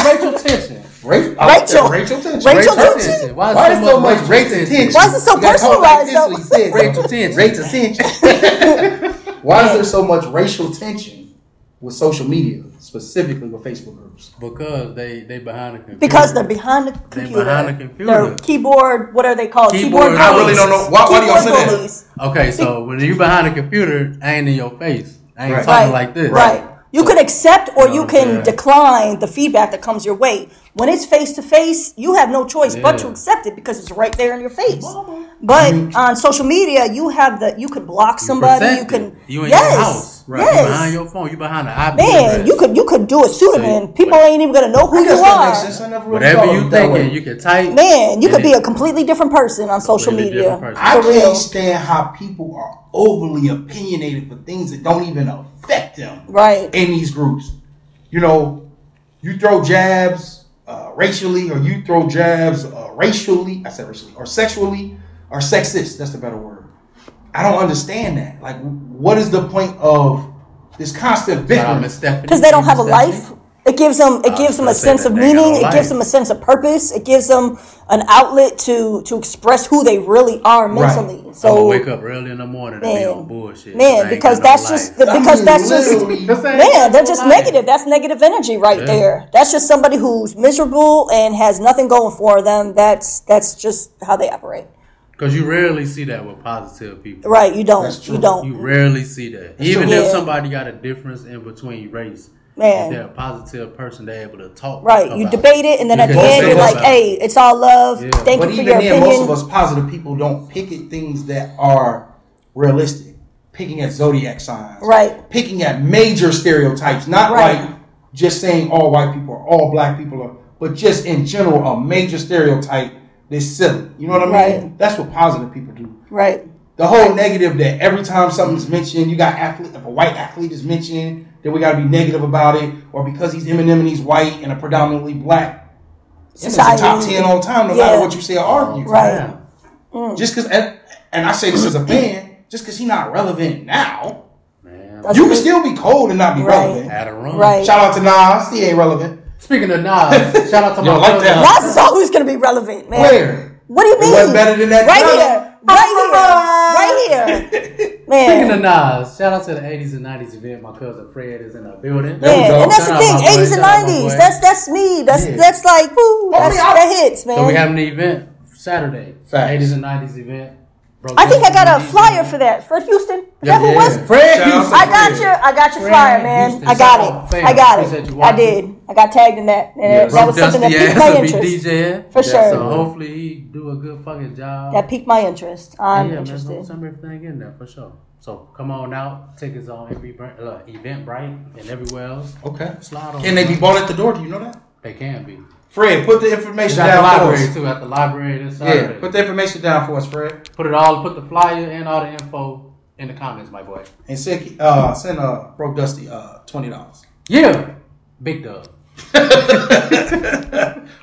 Rachel tension. Rachel, Rachel. Rachel tension. Rachel Rachel tension. Why is, Why is so much Rachel Rachel tension? Why is it so You gotta talk like personalized, this when you say it. Rachel tension. Rachel tension. Why is there so much racial tension with social media, specifically with Facebook groups? Because they they behind the computer. Because they're behind the computer. They computer. behind the computer. They're keyboard. What are they called? Keyboard- Keyboard. I really don't know. Why- why do y'all Keyboard say that? Okay, so when you're behind the computer, I ain't in your face. I ain't Right. talking Right. like this. Right. You can accept or You know you what I'm can saying? decline the feedback that comes your way. When it's face to face, you have no choice but to accept it because it's right there in your face. But on social media, you have the you can block somebody. You protected. can You in your yes, house. Right. Yes. Behind your phone. You behind the IP Man, address. you could you could do a pseudonym. See, People but- ain't even gonna know who I you guess that are. makes sense. I never really Whatever thought you it that way. thinking, you can type. Man, you could be a completely different person on social media. person. I For can't stand how people are overly opinionated for things that don't even affect them Right. in these groups. You know, you throw jabs uh, racially, or you throw jabs uh, racially. I said racially, or sexually, or sexist. That's the better word. I don't understand that. Like, what is the point of this constant Shout out bickering? Because they don't have a life. It gives them it gives them a sense of they ain't got meaning. It gives them a sense of purpose. It gives them an outlet to to express who they really are mentally. I'ma So wake up early in the morning and be man, on bullshit. Man, because got no that's just life. I because mean, that's just man, they're just Life. negative. That's negative energy right Yeah. there. That's just somebody who's miserable and has nothing going for them. That's that's just how they operate. Because you rarely see that with positive people. Right? You don't. That's true. You don't. You rarely see that. Even true. if Yeah. somebody got a difference in between race, Man. if they're a positive person, they're able to talk. Right. You debate it, and then You at the end, you're like, "Hey, it's all love. Yeah. Thank But you for even your then, opinion." most of us positive people don't pick at things that are realistic. Picking at zodiac signs, Right. Picking at major stereotypes, not Right. like just saying all white people or all black people are, but just in general a major stereotype that's silly. You know what I mean? Right. That's what positive people do. right. The whole negative that every time something's mentioned, you got athlete. If a white athlete is mentioned, then we got to be negative about it, or because he's Eminem and he's white and a predominantly black. It's a top ten all the time, no Yeah. matter what you say or argue. Right. Damn, Just because, and, and I say this as a fan, just because he's not relevant now, man. You can still be cold and not be Right. relevant. Had a run. Right. Shout out to Nas, he ain't relevant. Speaking of Nas, shout out to my don't like brother. that? Nas is always going to be relevant, man. Where? What do you It mean? wasn't better than that Right time. here. Right here. Right here. Man. Speaking of Man. Nas, shout out to the 80s and 90s event. My cousin Fred is in the building. There we Man, go. and that's Shout the thing, my boy, 80s and shout out my 90s. That's that's me. That's Yeah. that's like woo, that's me, I- that hits, man. So we having the event Saturday. Facts. 80s and 90s event. Bro, I think I got a flyer for that. Fred Houston. Is Yeah, that who yeah. was? Fred Houston. I got your I got your Fred flyer, man. Houston. I got it. fam. I got it. I watching. did. I got tagged in that. And Yeah, that was something that piqued my interest. DJing. For sure. So hopefully he do a good fucking job. That piqued my interest. I'm yeah, man, interested. some everything in there for sure. So come on out. Tickets on every brand- uh, Eventbrite and everywhere else. Okay. Slide on. Can they be bought at the door? Do you know that? They can be. Fred, put the information at the down for us. too. At the library this Yeah, put the information down for us, Fred. Put it all. Put the flyer and all the info in the comments, my boy. And send uh send uh broke Dusty uh twenty dollars. Yeah, big dub.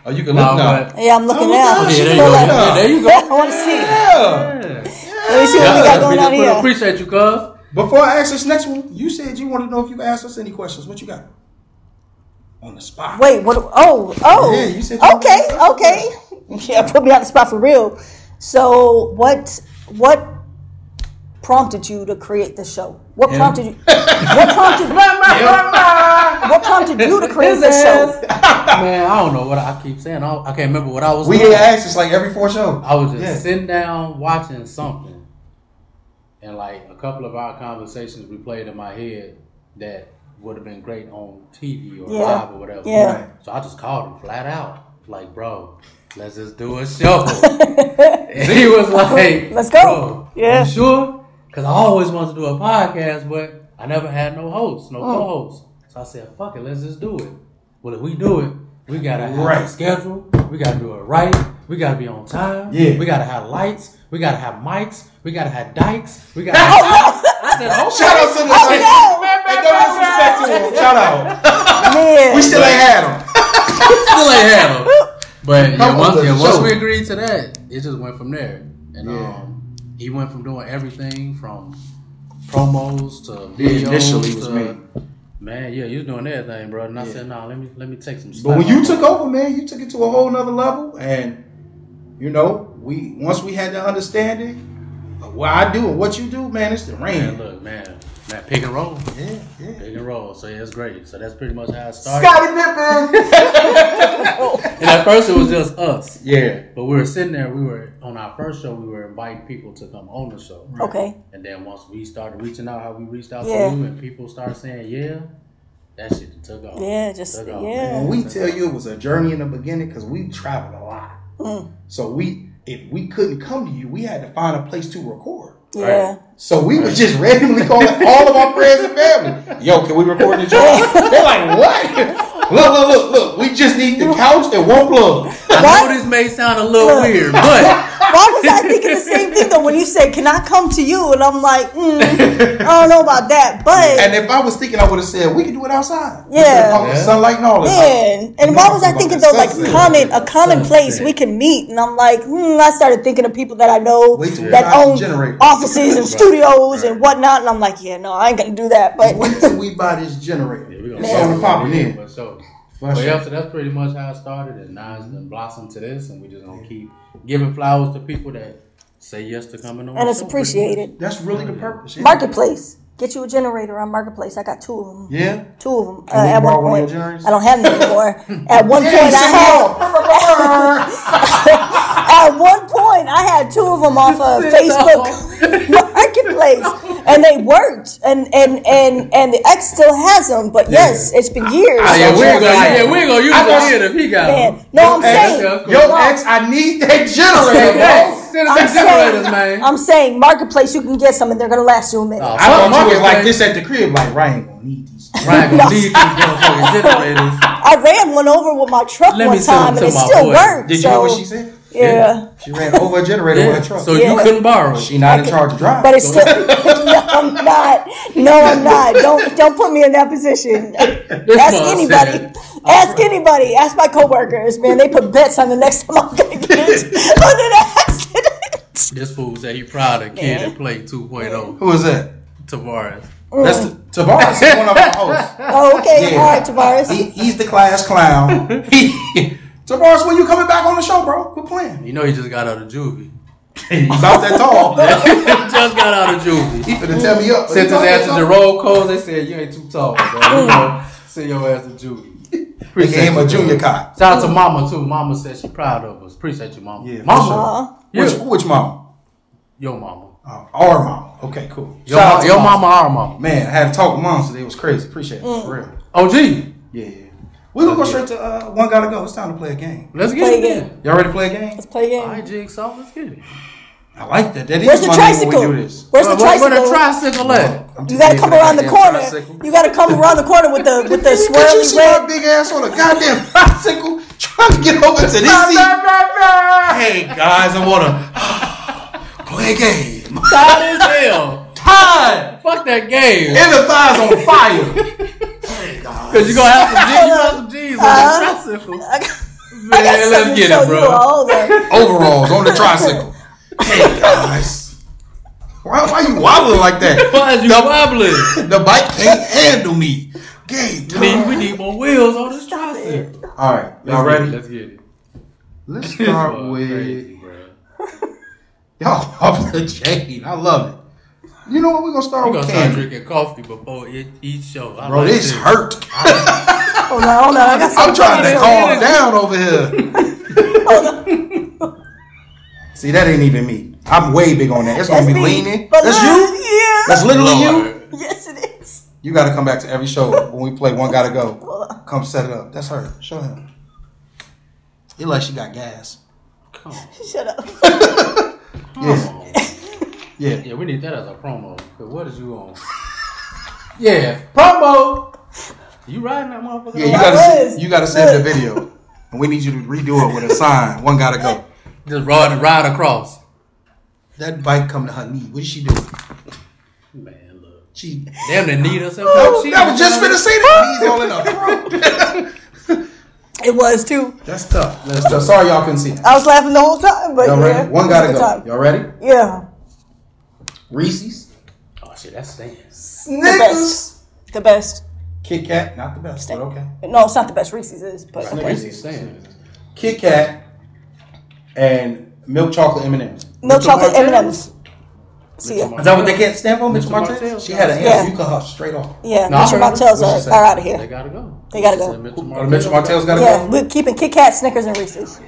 Oh, you can No, look now. but- Yeah, I'm looking Oh, now. yeah, Yeah, there you go. like- Yeah, there you go. I want to see. Yeah. Yeah. Let me see what we got going on here. Appreciate you, cuz. Before I ask this next one, you said you wanted to know if you could ask us any questions. What you got? On the spot. Wait, what? Oh, oh. Yeah, you said you okay, okay. Yeah, put me on the spot for real. So, what, what prompted you to create the show? What Him. prompted you? What prompted? what prompted you to create the show? Man, I don't know what I keep saying. I, I can't remember what I was. We doing. get asked this like every four shows. I was just Yeah. sitting down watching something, and like a couple of our conversations replayed in my head that would have been great on TV or Yeah. live or whatever. Yeah. Right. So I just called him flat out, like, bro, let's just do a show. and he was like, Let's go. Bro, Yeah. You sure? Because I always wanted to do a podcast, but I never had no host, no Mm. co-host. So I said, fuck it, let's just do it. Well, if we do it, we gotta have Right. a schedule. We gotta do it right. We gotta be on time. Yeah. We gotta have lights. We gotta have mics. We gotta have dikes. We gotta. Have, I said, okay. Shout out to the Oh, no. Hey, don't disrespect to him. Shout out. Man, We still ain't had him. Still ain't had 'em. But yeah, once, yeah, once we agreed to that, it just went from there. And Yeah. um, he went from doing everything from promos to Yeah, videos initially it was to, me. Man, yeah, you was doing everything, bro. And I Yeah. said, no, let me let me take some. But when you took of over, man, you took it to a whole nother level. And you know, we once we had the understanding of what I do and what you do, man, it's the man, rain. look, man, man, pick and roll, Yeah, yeah. pick and roll. So yeah, it's great. So that's pretty much how it started. Scottie Pippen. And at first it was just us. yeah. But we were sitting there. We were on our first show. We were inviting people to come on the show. okay. And then once we started reaching out, how we reached out Yeah. to you, and people started saying, "Yeah," that shit took off. Yeah, just Took off, yeah. When we tell you it was a journey in the beginning, because we traveled a lot. Mm. So we, if we couldn't come to you, we had to find a place to record. Yeah. So we was just randomly calling all of our friends and family. Yo, can we record the joint? They're like, what? Look, look, look, look. We just need the couch and one plug. I know this may sound a little weird, but Why was I thinking the same thing though when you said, "Can I come to you?" And I'm like, mm, I don't know about that, but And if I was thinking, I would have said we can do it outside. Yeah. All the sunlight and all that. man. And why was I thinking though, like common a common place we can meet? And I'm like, hmm, I started thinking of people that I know Wait that buy own generator. offices and studios and whatnot. And I'm like, yeah, no, I ain't gonna do that. But Wait till we buy this generator. Yeah, we gonna It's start on the with popping it, in. For sure. For But sure. yeah, so that's pretty much how it started, and now it's been blossomed to this, and we just gonna keep giving flowers to people that say yes to coming on. and it's show, pretty much. appreciated. That's really the purpose. Yeah. Marketplace. Get you a generator on Marketplace. I got two of them. Yeah. Two of them. Uh, at borrow one one point, your? I don't have them anymore. at one Hey, point, I had. At one point, I had two of them off of Facebook Marketplace, and they worked. And and and and the ex still has them, but yes, it's been years. Ah, yeah, we're gonna, yes, yeah, we ain't gonna use I it thought- if he got Man, them. no, I'm Hey, saying, that's. Yo, ex, I need that generator, bro. I'm the saying, man. I'm saying, Marketplace, you can get some, and they're gonna last you a minute. Oh, I thought you was Marketplace. like this at the crib. Like, Ryan ain't gonna need these. Ryan gonna need these motherfucking generators. I ran one over with my truck Let one time, and it still boy. worked. Did you so, hear what she said? Yeah. She ran over a generator Yeah. with a truck. So Yeah. you couldn't borrow she not in charge of driving. But it's still no, I'm not. No, I'm not. Don't don't put me in that position. This Ask anybody. said, Ask anybody. Ask my coworkers. Man, they put bets on the next time I'm gonna get into an accident. This fool said he proud of kid Yeah. that played 2.0 Who is that? Tavares. Mm. That's the, Tavares is one of our hosts. Oh, okay. Yeah. All right, Tavares. He, he's the class clown. He, Tavares, when you coming back on the show, bro? Quit playing. You know he just got out of juvie. He about that tall. just got out of juvie. He finna tell me up. Sent his He ass to the tall. roll calls. They said you ain't too tall, bro. You know, send your ass to juvie. They gave him a junior bro. cop. Shout out to Mama too. Mama said she proud of us. Appreciate you, Mama. Yeah, mama, sure. Yeah. Which, which mom? your Mama. Oh, our mom. Okay, cool. Your, Shout out to your mom. mama, our mama. Man, I had to talk with moms today. It was crazy. Appreciate it. Mm. For real. OG. Yeah, yeah. We're gonna go straight to uh, one gotta go. It's time to play a game. Let's get Play it a then. Y'all ready to play a game? Let's play a game. All right, Jigsaw, let's get it. I like that. That is Where's the my name when tricycle? we do this. Where's the Where- where tricycle? the tricycle at? I'm too You gotta come around the corner. tricycle. You gotta come around the corner with the with the Did you swirly see my big ass on a goddamn tricycle trying to get over to this seat? Hey guys, I wanna play a game. Tired as hell. Tired. Fuck that game. And the thighs on fire. Cause you're gonna have some G's, you gonna have some G's on the tricycle. Man, I got something let's get it, bro. Overalls on the tricycle. Hey guys. Why, why you wobbling like that? Why is you wobbling? The bike can't handle me. Game We need, we need more wheels on this tricycle. All right, y'all Let's ready? Get let's get it. Let's start was with crazy, y'all off the chain. I love it. You know what? We're gonna start We with gonna start candy. drinking coffee before each, each show. I Bro, like this hurt. Hold on, hold on. I got I'm trying to calm down over here. See, that ain't even me. I'm way big on that. It's gonna That's be me. leaning. But That's look, you. Yeah. That's literally you. Yes, it is. You got to come back to every show when we play One Gotta Go. Come set it up. That's her. Show him. It like she got gas. Come on. Shut up. Yeah. Yeah. Yeah, we need that as a promo. Cause what is you on? Yeah, promo. You riding that motherfucker? Yeah, you gotta was. see, you gotta save the video, and we need you to redo it with a sign. One gotta go. just ride ride across. That bike come to her knee. What is she doing? Man, look. She Damn, they need us. no, that was just finna say that. Knees all in her throat. It was too. That's tough. That's tough. Sorry y'all couldn't see it. I was laughing the whole time, but Y'all yeah, ready? One gotta go. time. Y'all ready? Yeah, Reese's, Oh shit, that's stands. the best. The best. Kit Kat, not the best, but okay. No, it's not the best. Reese's is, but okay. Reese's stands. Kit Kat and milk chocolate M and M's. Milk chocolate M and M's. See ya. Is that what they can't stand for, Mitch Mr. Martell? Martell's. She had an answer. Yeah. You cut her straight off. Yeah, No, I Mr. heard Martell's are, are out of here. They gotta go. They gotta go. Said Mr. Oh, Martell's Mitch Martell's gotta Yeah, go. we're keeping Kit Kat, Snickers, and Reese's.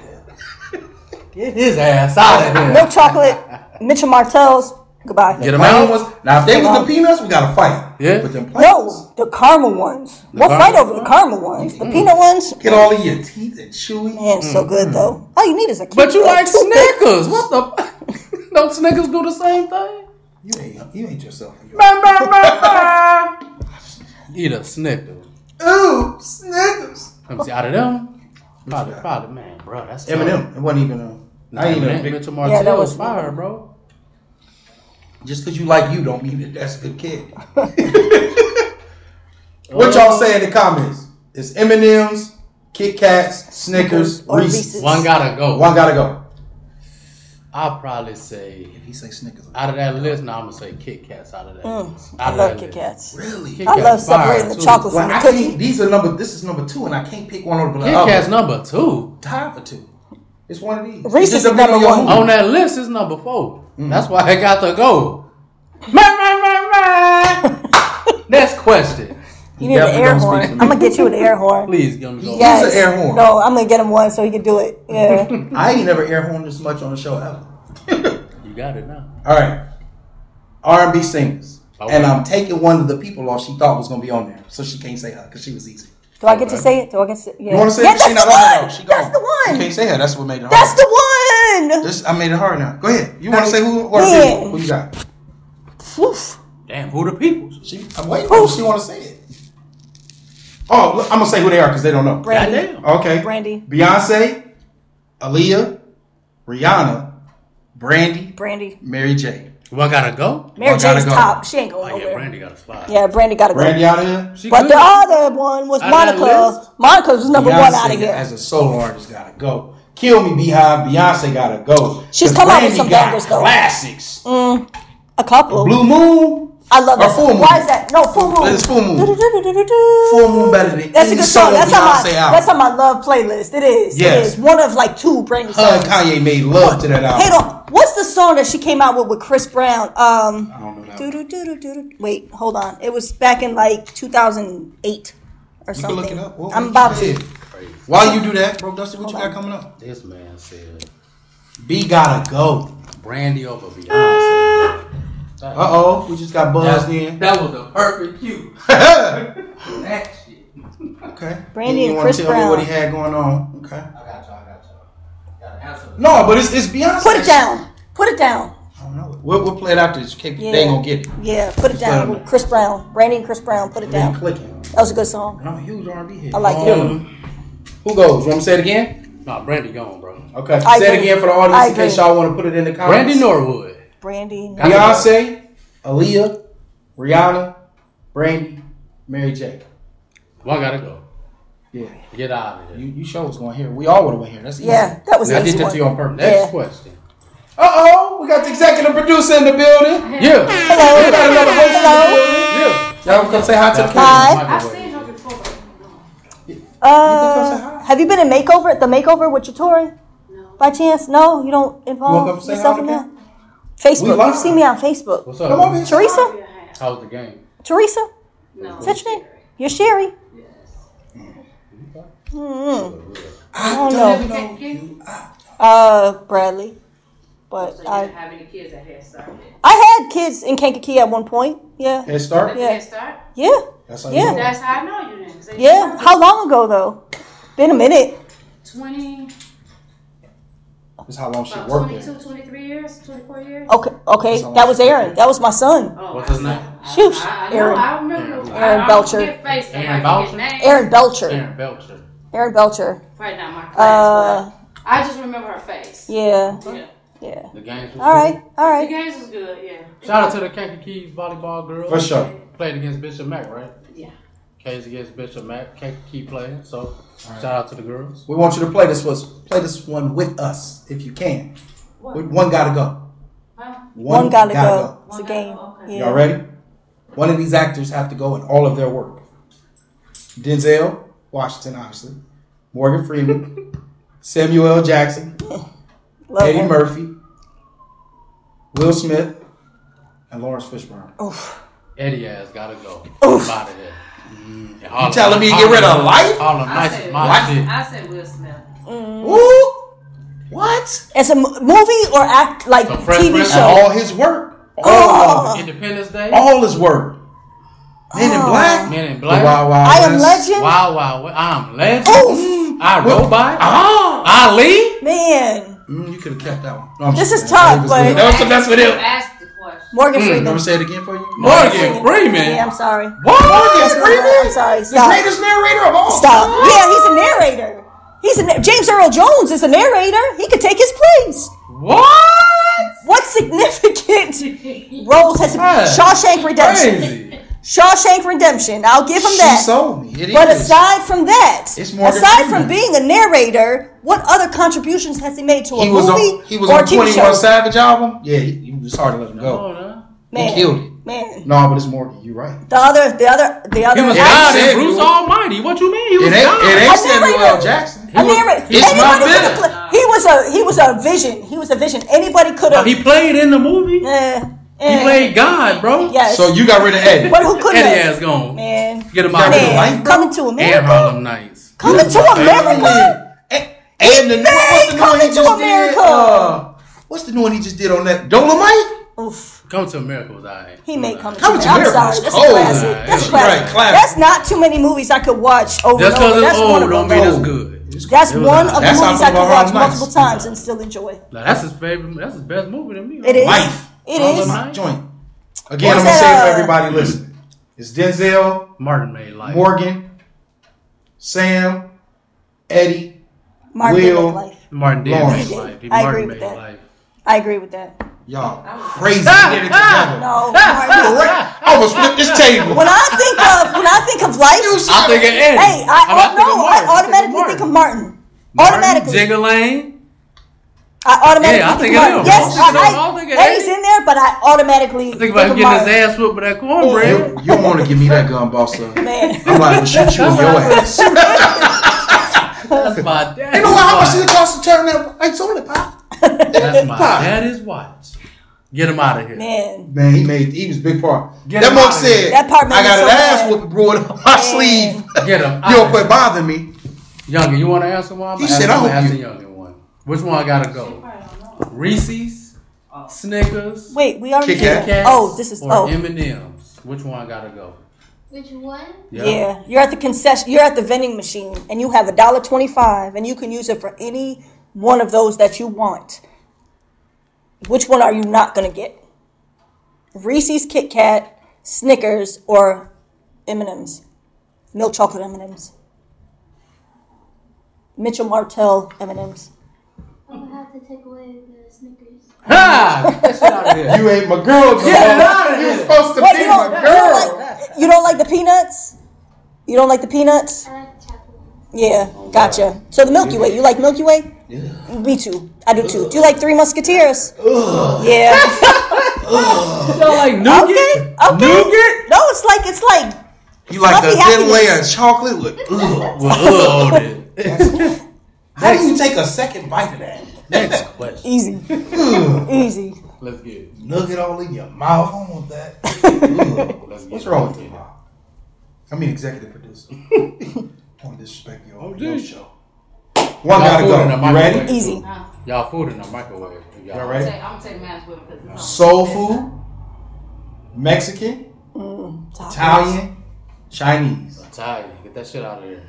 Get his ass out of here. Milk chocolate, Mitchell Martell's. Goodbye. Get them Brown out. ones. Now, if they was the peanuts, we gotta fight. Yeah. But them plains, No, the caramel ones. We'll caramel fight over the caramel ones. The mm. peanut ones, get all of your teeth and chewy. man, so mm. good though. All you need is a. But you a like toothpick. Snickers. What the? Don't Snickers do the same thing? You ain't you ain't yourself. Eat a Snicker. Ooh, Snickers. Let me see. Out of them, probably, probably, man, bro, that's. Eminem. It wasn't even a. I ain't even a Eminem, big. Mitchell Yeah, that Martell was- was fire, bro. Just because you like you don't mean that that's a good kid. what y'all say in the comments? It's M&M's, Kit Kats, Snickers, Or Reese's. Reese's. One gotta go. One gotta go. I'll probably say If he say Snickers, out of that list. Now I'm gonna say Kit Kats out of that list. Mm, I of love that Kit list. Kats. really? Kit I love Kats fire, separating the too. chocolate Well, from the I cookie. can't. These are number. This is number two, and I can't pick one over the Kit other. Kats number two Tied for two. It's one of these. Reese's It just is depends number on your one. mood. on that list is number 4 Mm-hmm. That's why I got to go. Next question. You need an air horn. I'm gonna get you an air horn. Please give me go. Yes. Use an air horn. No, I'm gonna get him one so he can do it. Yeah. I ain't never air horned this much on the show ever. You got it now. All right, R&B singers, Okay. and I'm taking one of the people off she thought was gonna be on there, so she can't say her because she was easy. Do I get to say it? Do I get to say yeah. You want to say yeah, it? that's She not on there, one. She That's gone. the You one. can't say her. That's what made it hard. That's the one. This, I made it hard now. Go ahead. You want to say who or Man. people? Who you got? Oof. Damn, who the peoples? She, I'm waiting for. She want to say it. Oh, look, I'm gonna say who they are because they don't know. Brandy. Okay. Brandy. Beyonce, Aaliyah, Rihanna, Brandy, Brandy. Mary J. One gotta go. Mary One gotta J's go. top. She ain't Oh going yeah, nowhere. Brandy got a slide. Yeah, Brandy gotta go. Brandy out of here. She But good. the other one was Out of that Monica. list? Monica was number one out of here. as a solo artist gotta go. Kill Me Beehive, Beyonce gotta go. She's come out with some bangers, though. Classics. A couple. Blue Moon. I love that. Full. Moon. Why is that? No, Full Moon. It's Full Moon. Full Moon better than That's a any good song. That's on my that's on my love playlist. It is. Yes. It is one of like two Brandy Her and songs. Kanye made love to that album. Hey, on. What's the song that she came out with with Chris Brown? Um, I don't know that. Wait, hold on. It was back in like 2008 or You something. look it up. What- I'm about to. Said. While you do that, bro, Dusty, what you got coming up? This man said B gotta go. Brandy over Beyonce. Uh oh, we just got buzzed That, in. that was the perfect cue. that shit. Okay. Brandy you and Chris tell me Brown. what he had going on? Okay. I got y'all. I got y'all. Gotta answer. this. No, but it's it's Beyonce. Put it down. Put it down. I don't know. We'll, we'll play it after. this. They Yeah. ain't gonna get it. Yeah, put it down Chris Brown. Brandy and Chris Brown. Put it down. clicking. That was a good song. And I'm a huge R&B head. I like it. Um, Who goes? You want me to say it again? Nah, Brandy gone, bro. Okay. I say it again for the I audience in case y'all want to put it in the comments. Brandy Norwood. Brandy. Got it. Beyonce, Aaliyah, Rihanna, Brandy, Mary J. One gotta go. Yeah. Get out of here. you sure was going here. We all would have went here. That's easy. Yeah, that was I an did easy that to you one. on purpose. Next Yeah. question. Uh oh, we got the executive producer in the building. Yeah. Hello. We got another host in the Hello. building. Yeah. Y'all come say hi to the camera. Hi. camera. I've seen her before, but no. You can come say Uh, hi. Have you been in makeover at the makeover with your Tori? No. By chance? No, you don't You wanna involve come yourself in that. Facebook. You've seen me on Facebook. What's up? Come over here. Teresa? Probably a. How was the game? Teresa? No. Is that your name? You're Sherry. I don't don't know. know Uh, Bradley. But So you I, didn't have any kids at Head Start yet? I had kids in Kankakee at one point. Yeah. Head start. Yeah. Head Start? Yeah. That's how Yeah. you know. That's how I know you then. 'cause they- Yeah. How long ago though? Been a minute. 20, That's how long she about worked 22, there. 23 years, 24 years. Okay. Okay. That was Aaron. That was my son. Oh, What's his name? Shoot. I, I know, Aaron. I remember. Aaron I, I Belcher. Don't face, Aaron I Belcher? names. Aaron Belcher. Aaron Belcher. Aaron Belcher. Probably not my class, Uh, but I just remember her face. yeah. Yeah. Yeah. The games was All right. All The right. games was good, yeah. Shout out to the Kankakee volleyball girls. For sure. Played against Bishop Mack, right? Yeah. K's against Bishop Mack. keep playing. So shout out to the girls. We want you to play this was play this one with us if you can. What? One gotta go. Huh? One, gotta, go. It's a game. okay. Yeah. Y'all ready? One of these actors have to go in all of their work. Denzel Washington, obviously. Morgan Freeman. Samuel L. Jackson. Love Eddie him. Murphy. Will Smith. And Laurence Fishburne. Eddie has gotta go. Oof. Out of here. And Harlem- You telling me to get rid of life? Harlem I Nights said, my I, shit. I said Will Smith. Ooh. What? It's a m- movie or act like So Fresh TV Prince show. All his work. All Oh. Independence Day. All his work. Men in Black. Men in The Black. Wild Wild I am Legend. Wow, wow, wow. I'm legend. Oof. I Robot. Ah. Ali. Man, Mm, you could have kept that one. No, This just is tough, but- that was the best with him. Ask the question. Morgan Let me Freeman. say it again for you. Morgan Freeman. Yeah, I'm sorry. What? That's not- I'm sorry. Stop. The greatest narrator of all Stop. time. Yeah, he's a narrator. He's a na- James Earl Jones is a narrator. He could take his place. What? What significant roles has That's Shawshank Redemption? Crazy. Shawshank Redemption. I'll give him She that. sold me. It But is. aside from that, It's Morgan aside Freeman. from being a narrator, what other contributions has he made to a he was movie on he was or on a TV Twenty show? One Savage album. Yeah, he, he was hard to let him go. No. Man, He killed it. man. No, but it's Morgan. You're right. The other, the other, the other. He was It God in Samuel. Bruce Almighty. What you mean? He was It ain't God. it ain't Samuel L. knew. Jackson. I narrate. It's my Anybody villain. could have played. He was a he was a vision. He was a vision. Anybody could have. He played in the movie. Eh, He played God, bro. Yes. So you got rid of Eddie. but who could Eddie have? ass gone. Man, Get him out of rid of here. life, coming to America. And Harlem Nights. Coming to America. And, and the what's the new one Coming he to just America. did? Uh, what's the new one he just did on that? Dolemite? Oof. Come to America was alright. He may come to Coming to America. I'm sorry. was That's a cold. classic. Nah, That's a classic. Right, classic. That's not too many movies I could watch over Just and over. because it's That's one of don't them. mean it's though. good. That's It one of the That's how movies I could watch Harlem Nights. multiple times and still enjoy. Now, that's his favorite. That's his best movie to me. It is. Life. It Harlem is. Nights. Joint. Again, What's I'm gonna say it for uh, everybody listening. It's Denzel, Martin made life. Morgan, Sam, Eddie. Martin Will. did life. Martin did Lawrence. make life. He I Martin agree made with that. life. I agree with that. Y'all crazy to get it together. No, Martin. Correct. I almost flipped this table. When I think of when I think of life, I'm thinking Eddie. hey, I, I'm oh, no, I I'm automatically thinking think of Martin. Martin. Automatically, Jigga Lane. I automatically Yeah, I think, think of of him. Yes, I'm I, I, I'm thinking Eddie's in there, but I automatically Think about him getting his ass whooped with that cornbread. You, you don't want to give me that gun, boss. Son. Man, I'm like, shoot you in your ass. That's my dad. You know what? How much did it cost to turn that lights on it, pop? That's my Pop. daddy's watch. Get him out of here. man, Man, he made he was a big part. Get that him monk said, That part made I got me an ass mad. whooping brewing on my sleeve. Get him. You don't outta quit bothering me. Younger, you want to ask answer one? He said, I hope answer you- younger one. Which one I gotta go? Reese's, Snickers, wait, we already Kit Kat? that. Oh, this is or oh. M&M's. Which one I gotta go? Which one? Yeah, you're at the concession. You're at the vending machine, and you have a dollar twenty-five, and you can use it for any one of those that you want. Which one are you not gonna get? Reese's, Kit Kat, Snickers, or M and M's, milk chocolate M and M's, Mitchell Martell M and M's. I would have to take away the Snickers. Ha! Get out of here. You ain't my girl, Get out of You was supposed to What be you don't, my you don't girl. like? You don't like the peanuts? You don't like the peanuts? I like chocolate. Yeah, gotcha. So the Milky Way, you like Milky Way? Yeah. Me too. I do too. Do you like Three Musketeers? Yeah. You don't like nougat? Okay. Okay. Nougat? No, it's like it's like You like the Fluffy thin layer of chocolate with ugh. Well, ugh, on it. How do you take a second bite of that? Next question. easy, easy. Let's get it. Nugget all in your mouth. I want that. Let's get What's it. wrong with you, get it. Bob? I mean, executive producer. I want to disrespect your, Oh, your show. One Y'all gotta food go. in the You microwave. ready? Easy. Huh? Y'all food in the microwave. Y'all, Y'all ready? I'm gonna take mine with me because it's Soul food, Mexican, mm, Italian, Chinese. Italian. Get that shit out of here.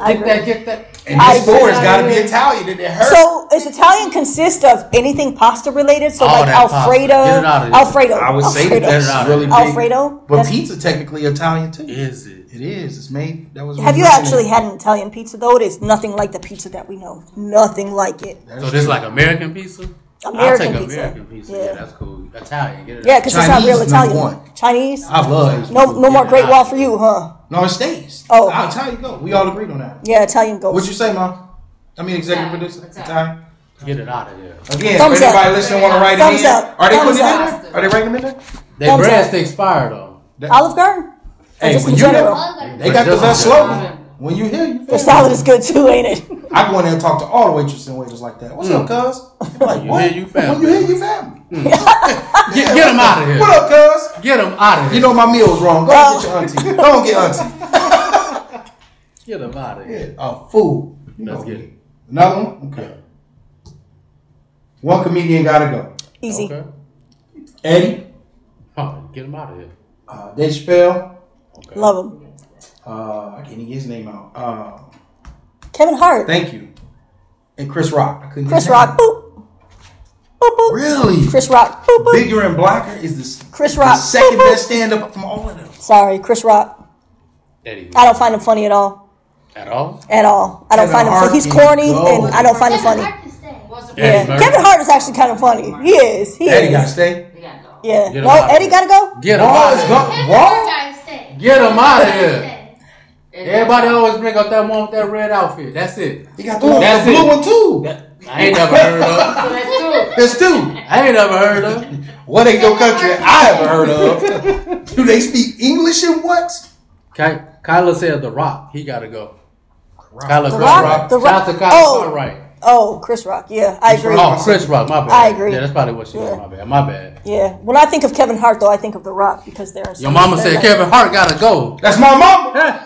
I Get that, agree. get that. And I this store has got to be Italian. Did it hurt? So, is Italian consist of anything pasta related? So, All like. Alfredo, Get it out of here. Alfredo. I would say Alfredo. that that's really big. Alfredo? But That's- pizza technically Italian too. Is it? It is. It's made. That was. Have you actually had an Italian pizza though? It is nothing like the pizza that we know. Nothing like it. That So is this is like American pizza? American I'll take pizza. American pizza. Yeah. Yeah. that's cool. Italian. Get it Yeah, because it's not real Italian. one. Chinese? I love Asian No, food. no more Great out. Wall for you, huh? No, it stays. Oh. I'll tell you go. We all agreed on that. Yeah, Italian goes. What you say, mom? I mean, executive Italian. producer. Italian. Italian. Get it out of here. Again, Thumbs anybody up. listening want to write Thumbs it in, up. are they Thumbs putting it in there? Are they writing it in there? They Thumbs up. breadsticks fire though. Olive Garden? Hey, when you general. hear, they got the Just best in general. slogan. When you hear, you The feel. salad is good too, ain't it? I go in there and talk to all the waitresses and waiters like that. What's up, cuz? Like, You what? hear you family. When you hear, you family. Get, get them out of here. What up, cuz? Get them out of here. You know my meal's wrong. Go Well- get your auntie. Go and get auntie. Get them out of here. Yeah, a fool. You Let's know get me. it. Another one? Okay. One comedian gotta go. Easy. Okay. Eddie, Oh, get them out of here. uh, Dave Chappelle, Okay. Love him. Uh, I can't even get his name out. Uh, Kevin Hart. thank you. And Chris Rock. I couldn't Chris Rock. Boop. Boop boop. Really? Chris Rock. Boop, boop. Bigger and blacker is the, s- Chris the Rock. second Boop, boop. best stand up from all of them. Sorry, Chris Rock. Eddie. I don't find him funny at all. At all? At all. I don't Kevin find him funny. He's corny, go. and I don't find him funny. Hard. Yeah. Eddie Kevin Hart is actually kind of funny. He is. He Eddie is. got to stay. We gotta go. Yeah. Get No, Eddie gotta go. Get him Raw out of go- here. Kevin Raw? Hart gotta stay. Get him out of here. Stay. Everybody always bring up that one with that red outfit. That's it. He got the, one, That's the blue it. one too. That- I ain't never heard of. That's two. That's two. I ain't never heard of. What ain't no country I ever heard of? Do they speak English and what? Ky- Kyla said The Rock. He got to go. Kyla The Rock? Rock. The Shout out to Kyla Oh. Cartwright. Oh, Chris Rock. Yeah, I agree. Oh, Chris Rock. My bad. I agree. Yeah, that's probably what she Yeah. was. My bad. My bad. Yeah. When I think of Kevin Hart, though, I think of The Rock because they're. Your mama said Kevin Hart got to go. That's my mama.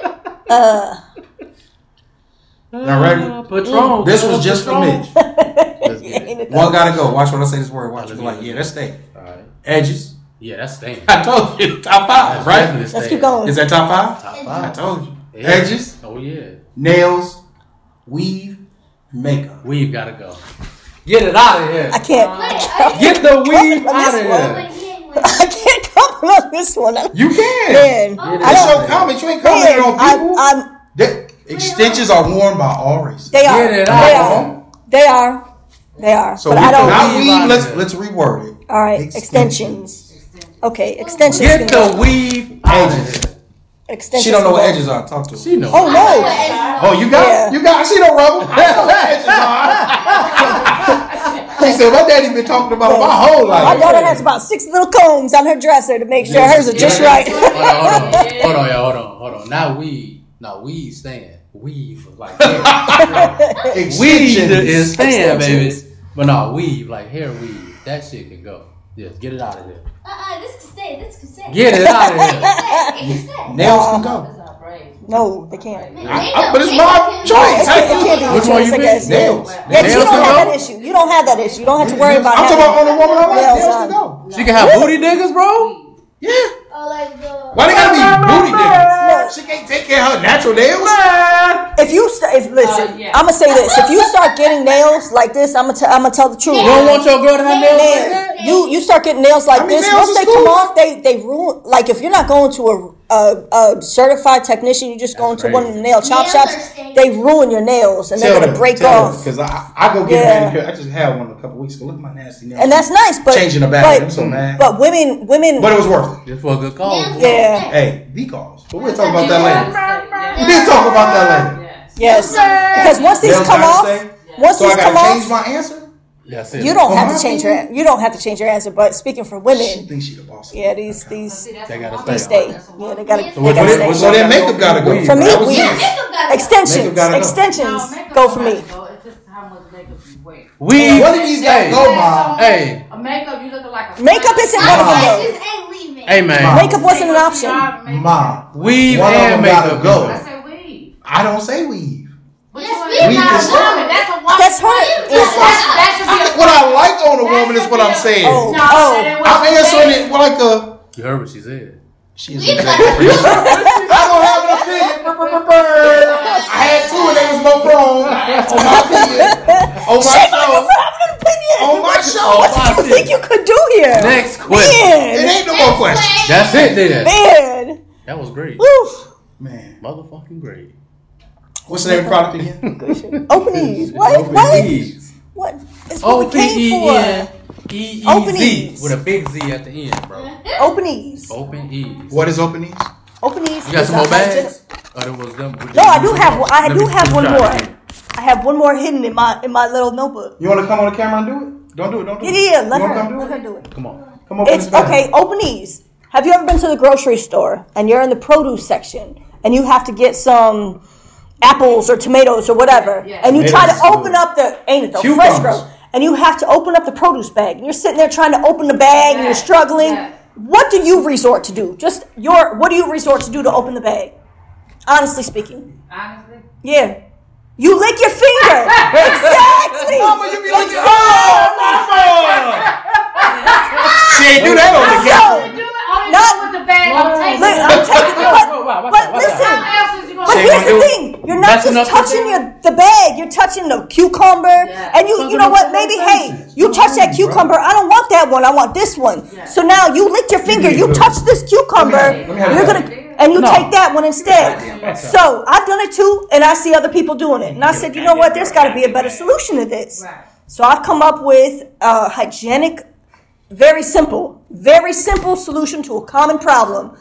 Uh, Y'all ready? Patron. This was just for Patron. Mitch. Let's get it. One gotta go. Watch when I say this word. Watch. Be like, yeah, that's stay. All right. Edges. Yeah, that's staying. I told you. Top five, That's right? Let's keep going. Is that top five? Top five. I told you. Edges, Oh yeah. nails, weave, makeup. We've got to go. Get it out of here. I can't. Wait, Get the weave out of here. Wait, he ain't with I can't comment on this one. You can. Man, Get I it It's out don't. your comment. You ain't commenting on people. I, I'm. Extensions are worn by all races. They are. Get it They are. They are. They are. So but I don't. not Weave weave. out of Let's it. let's reword it. All right, extensions. Okay, extensions. Get the weave out of here. Extensions. She don't know what edges are. Talk to her. She know. Oh no! Oh, oh, you got Yeah. you got. She don't rub 'em. I know what edges are. she said, "My daddy been talking about it my whole life." My daughter has about six little combs on her dresser to make sure hers are just right. Hold on, hold on, hold on, y'all, hold on, hold on. Not weave, not weave stand. Weave like hair. weave is stand, baby. But no, weave like hair weave. That shit can go. Yes, get it out of here. Uh-uh, this can stay. This can stay. Get it out of here. It can stay. Nails can go. That's not brave. No, they can't. Man, I- I- but it's my choice. It can't, it can't be Which your one choice, you I pick? Nails. Yeah, you Nails don't have go? that issue. You don't have that issue. You don't have to worry about. I'm talking about on a woman I like. nails Nails can go. She can have booty niggas, bro. Yeah. Oh, like the. Why they gotta be booty niggas? No. She can't take care of her natural nails. If you st- if listen, Uh, yeah. I'm gonna say this: if you start getting nails like this, I'm gonna t- I'm gonna tell the truth. You don't want your girl to have nails like Man, that? you you start getting nails like I mean, this. nails Once they cool. come off, they they ruin. Like if you're not going to a a, a certified technician, you're just going to crazy. one of the nail chop Nails shops. They ruin your nails and they're gonna break off. Because I, I go get Yeah. a manicure. I just had one a couple weeks ago. Look at my nasty nails. And that's nice, but changing the back. I'm so mad. but women women But it was worth it. Just for a good cause. Nails Yeah. Hey, V calls. But we'll talk about that later. Yeah. We did talk about that later. Yes. yes because once these Nails come gotta off, stay? once So I these come gotta change off, my answer. That's it. you don't Oh, have my to uh-huh. change your you don't have to change your answer. But speaking for She women, thinks she the boss. yeah, these these See, They gotta woman. they stay. stay. That's a Yeah, they gotta So they gotta stay. so then makeup gotta go. For me, That we- easy. Makeup gotta go. Extensions, gotta go. extensions No, go for me. to go. It's just how much makeup you wear. We. What did these guys go, mom? Hey, A makeup, you looking like a Makeup isn't one of them My though. edges ain't leaving. hey, man. Mom. Makeup wasn't an option. Mom, Weave One of and makeup. go. I say weave. I don't say weave. But Yes, you weave is a style. woman. That's a woman. That's her. Yes, That, that should What I like on a woman is what I'm saying. Oh. No, that ain't what I'm answering it like a. You heard what she said. She is I had two and they was both wrong on my opinion. On my Shame show. for having an opinion. On my show. What do you think you could do here? Next question. It ain't no more questions. That's it then. man. That was great. Woof. Man. Motherfucking great. What's the name of the product again? Open-eeZ. What? Open What? E's. What? It's what we came E for. N E Open E Z E's. with a big Z at the end, bro. Open-eeZ. Open E's. What is Open-eeZ? Open ease. You got some more a bags? There was them. No, I do have. one- I Let do me- have one more. I have one more hidden in my in my little notebook. You want to come on the camera and do it? Don't do it. Don't do it. yeah, yeah. Let you wanna her come do let it? her do it. Come on. Come over It's okay. Open these. Have you ever been to the grocery store and you're in the produce section and you have to get some apples or tomatoes or whatever, Yeah. and you try to open good. up the ain't it though Cucumbers. fresh grow, and you have to open up the produce bag and you're sitting there trying to open the bag and you're struggling. Yeah. What do you resort to do? Just your what do you resort to do to open the bag? Honestly speaking, Honestly. yeah. You lick your finger. exactly. Mama, you be like, oh, mama. she ain't do that on the camera. You do Not- with the bag. I'm taking it. I'm taking it. But, but watch out, watch out. listen. How else is you But here's the thing: you're not just touching your the bag. You're touching the cucumber, Yeah. and you you know what? Maybe hey, you touch that cucumber. I don't want that one. I want this one. So now you licked your finger. You touch this cucumber. Let me have You're gonna and you No. take that one instead. So I've done it too, and I see other people doing it, and I said, you know what? There's got to be a better solution to this. Right. So I've come up with a hygienic, very simple, very simple solution to a common problem.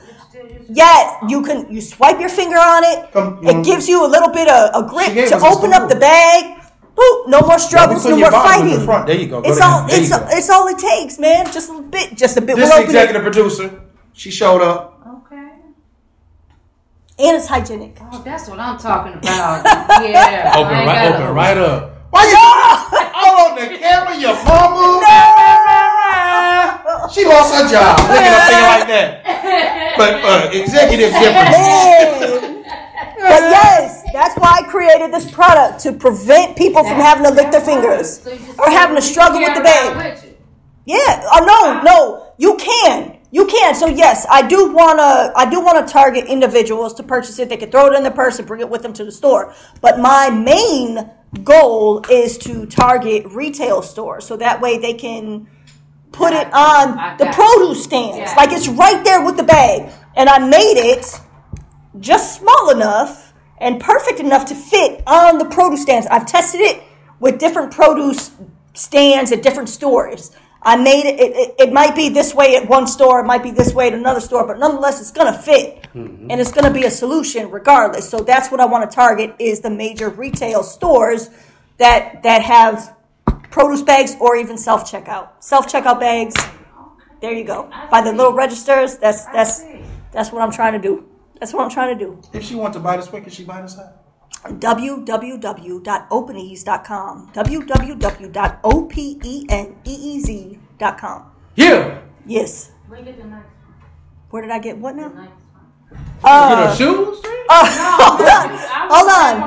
Yet you can you swipe your finger on it. Come- it gives you a little bit of a She grip gave to us this open up the do. bag. Boop, no more struggles, no more bottom the fighting. front. There you go. Go It's to all him. There it's you go. it's all it takes, man. Just a bit, just a bit. This we'll is open executive producer. She showed up. Okay. it, and it's hygienic. Oh, that's what I'm talking about. Yeah. Open right, open right up. Why you all on the camera? Your mama. No. She lost her job. Look at her finger like that. But uh, executive difference. Man. But yes, that's why I created this product to prevent people from having to lick their fingers So or having to struggle with the Carry bag. Yeah. Oh no, no. You can. You can. So yes, I do wanna. I do want to target individuals to purchase it. They can throw it in their purse and bring it with them to the store. But my main goal is to target retail stores, so that way they can put it on the produce stands. Yeah. Like it's right there with the bag, and I made it just small enough and perfect enough to fit on the produce stands. I've tested it with different produce stands at different stores. I made it, it, it, it might be this way at one store, it might be this way at another store, but nonetheless, it's going to fit mm-hmm. and it's going to be a solution regardless. So that's what I want to target is the major retail stores that, that have produce bags or even self checkout. Self checkout bags. There you go. By the little registers, that's, that's, that's what I'm trying to do. That's what I'm trying to do If she wants to buy this, way, can she buy this at? www.openease.com. www.openeez.com. Yeah. Yes. Where you get Where did I get what now? nice You Uh, know, shoes? hold on. Hold on.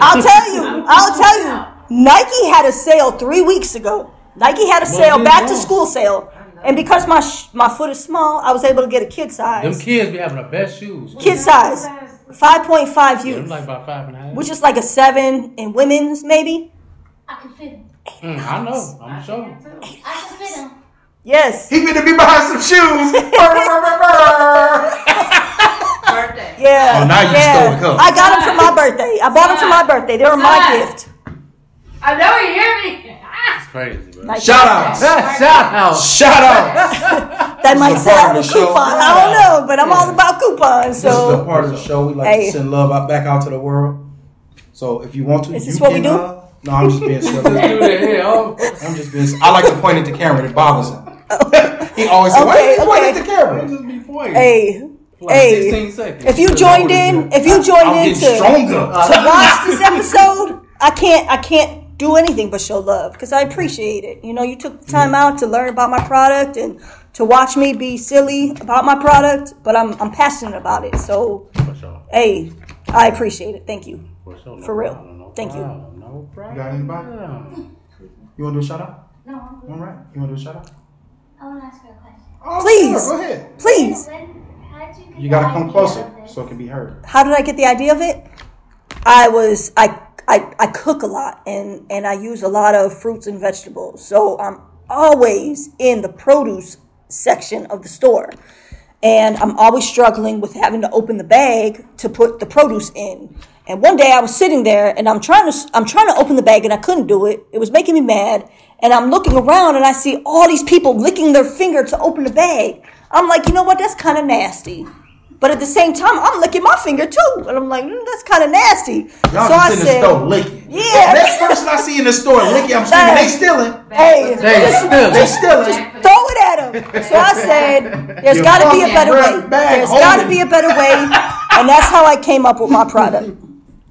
I'll tell you. I'll tell you. Nike had a sale three weeks ago. Nike had a sale, back to school sale. And because my sh- my foot is small, I was able to get a kid size. Them kids be having the best shoes. Kid size. 5.5 Yeah, them like about five and a half. Which is like a 7 in women's, maybe. I can fit him. Mm, I know. I'm sure. I can fit him. Yes. He finna be buying some shoes. Birthday. Yeah. Oh, now you yeah. stole it. I got them for my birthday. I bought them for my birthday. They were my gift. I know you hear me. It's crazy, bro. Nike. Shout out. Shout out. Shout out. That might This is sound of a the show. coupon. I don't know, but I'm all about coupons. This is the So part of the show we like Hey. to send love out back out to the world. So if you want to, Is you this what we do? Uh, no, I'm just being silly. Do that here. I'm just being. I like to point at the camera. It bothers him. He always say, "Why Okay, point at the camera?" Just be pointing. hey, Like hey, 16 seconds. if you joined in, if you joined I'm in to, to watch this episode, I can't, I can't do anything but show love because I appreciate it. You know, you took the time out to learn about my product and to watch me be silly about my product, but I'm, I'm passionate about it. So, sure. hey, I appreciate it. Thank you. For sure. No For real. problem, no Thank you. No problem. got anybody? You want to do a shout out? No, All right. You want to do a shout out? I want to ask her a question. Oh, Please. sure, Go ahead. Please. When, you You gotta come closer so it can be heard. how did I get the idea of it? I was I I, I cook a lot and and I use a lot of fruits and vegetables. So I'm always in the produce section of the store. And I'm always struggling with having to open the bag to put the produce in. And one day I was sitting there and I'm trying to I'm trying to open the bag and I couldn't do it. It was making me mad. And I'm looking around and I see all these people licking their finger to open the bag. I'm like, you know what? That's kind of nasty. But at the same time, I'm licking my finger too, and I'm like, mm, that's kind of nasty. Y'all so I just in said, the store licking. Yeah. Next person I see in the store licking, I'm screaming, they stealing. "Hey, They listen, still- They stealing. throw it at them." So I said, there's got to be a better way. There's got to be a better way," and that's how I came up with my product.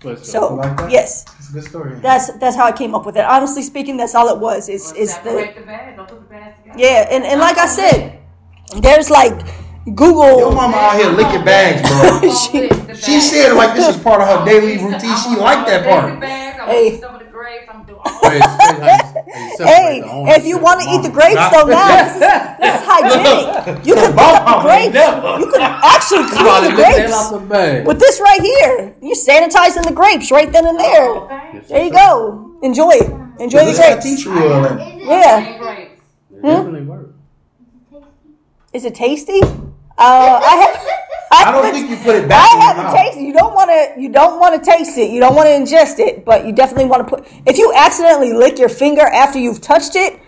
For. So like that? yes, It's a good story. that's that's how I came up with it. Honestly speaking, that's all it was. Is is the the bag. Don't put the bag yeah, and, and like I said, there's like Google. Your mama out here licking bags, bro. She- She said like this is part of her daily routine. She liked that part. Hey. hey. some of the grapes. I'm doing Hey, it's crazy how you- how you separate Hey, the owner if you want to eat the grapes, though, now this is, this is hygienic. You can pick up the grapes. You can actually clean the lick that out grapes with this right here. You're sanitizing the grapes right then and there. Oh, there you go. Enjoy it. Enjoy the grapes. tea tree oil in it. Is it Yeah. Ain't grapes. It definitely work. Hmm? Is it tasty? Uh, I have. I don't think you put it back I haven't tasted. You don't want to. You don't want to taste it. You don't want to ingest it. But you definitely want to put. If you accidentally lick your finger after you've touched it,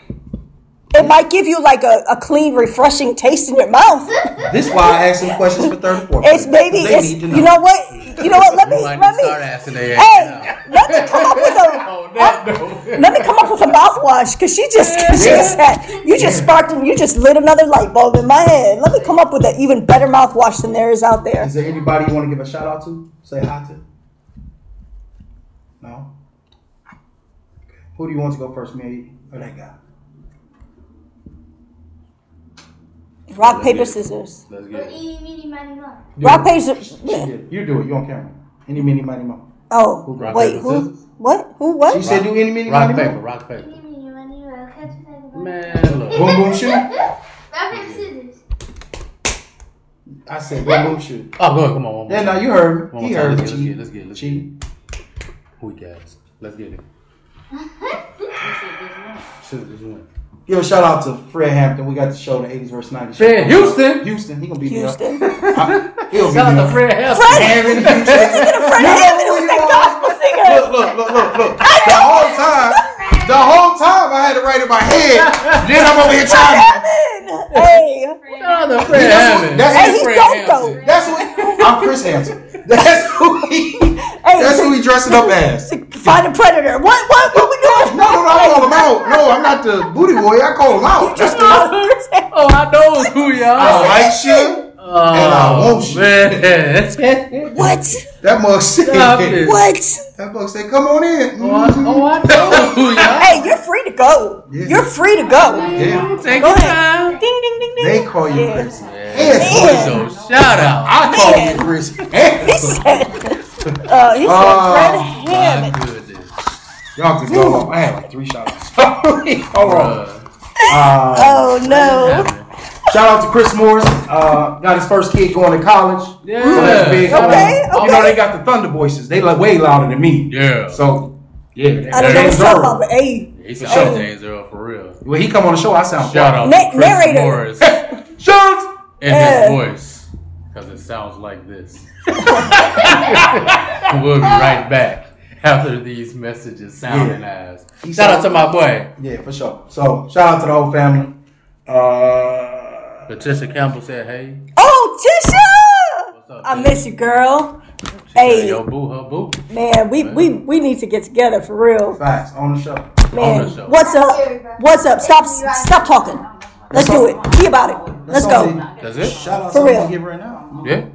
it might give you like a, a clean, refreshing taste in your mouth. This is why I asked some questions for third and fourth. It's grade. maybe. They It's need to you know what. You know what. Let me. Let need to start me. Hey, let me come up with a. Oh, that no. Let me come up with a mouthwash because she just she just had you just sparked and you just lit another light bulb in my head. Let me come up with an even better mouthwash than there is out there. Is there anybody you want to give a shout out to? Say hi to? No? Who do you want to go first, me or that guy? Rock paper scissors. Let's get it. eeny, meeny, miny, mo. Rock paper. Yeah, you do it. You on camera. Any, mini, money, mo. Oh Rock, wait, paper, who? scissors? What? Who? What? She said do any, mini, Rock, money, paper, mo. rock, paper. Eeny, meeny, miny, mo. Catch a tiger by the Man, look. Boom, boom, shoot. Rock, paper, scissors. I said boom, boom, shoot. Oh, go ahead. Come on. One more. Yeah, no, you heard One me. more He time. heard Let's get it. Let's get it. Let's get Cheat. it. Weak ass. Let's get it. You said this one. Win. Give a shout out to Fred Hampton. We got the show, the 80s versus 90s. Fred show. Houston. Houston. He gonna beat Houston. me. I- He'll beat Shout me out to. Fred Hampton. Fred Aaron Houston. Fred No, Hammond was you that gospel singer. Look, look, look, look, look. The whole time, the whole time I had it right in my head. Then I'm over here trying. Hammond. Hey, Shout out to Fred That's what- Hammond. that's hey, what he's Fred dope Hampton. though. That's what I'm Chris Hansen. That's who he. Hey, That's who he dressing up as. find a predator. What? What? What we doing? No, no, no, I call him out. No, I'm not the booty boy. I call him out. That's the, Chris Hammond. Oh, I know who y'all I are. like shit. Oh, and I oh, won't man. What? That mug said. What? That mug said, "Come on in." Oh, I, oh, I mm-hmm. know who y'all Hey, you're free to go. Yeah. You're free to go. Yeah, Take Go your ahead. time. Ding ding ding ding. they call you Yeah. Chris. Man. So, shout out. I call Man. you Chris. He Hansen. said. Uh, he said Oh, Fred My Hammond. goodness. Y'all can go off. I had like three shots. Hold on. Uh, Oh no. shout out to Chris Morris. Uh, got his first kid going to college. Yeah. So that's big. Okay, You know they got the thunder voices. They like way louder than me. Yeah. So yeah, I don't know James what you're talking about, but hey, He said Sure. James Earl for real. When he come on the show, I sound Shout out Na- Chris narrator. Morris Shout in Yeah. his voice because it sounds like this. we'll be right back after these messages sounding as. He Shout out to my boy. Yeah, for sure. So shout out to the whole family. Uh, Patricia Campbell said, "Hey, oh Tisha, what's up? I dude?" miss you, girl. She Hey. said, Yo, boo, her boo. Man, we we we need to get together for real. facts on the show. Man, On the show. what's up? What's up? Stop stop talking. Let's do it. Be about it. Let's all go. That's it. Shout out For to real. real. give right now. Yeah.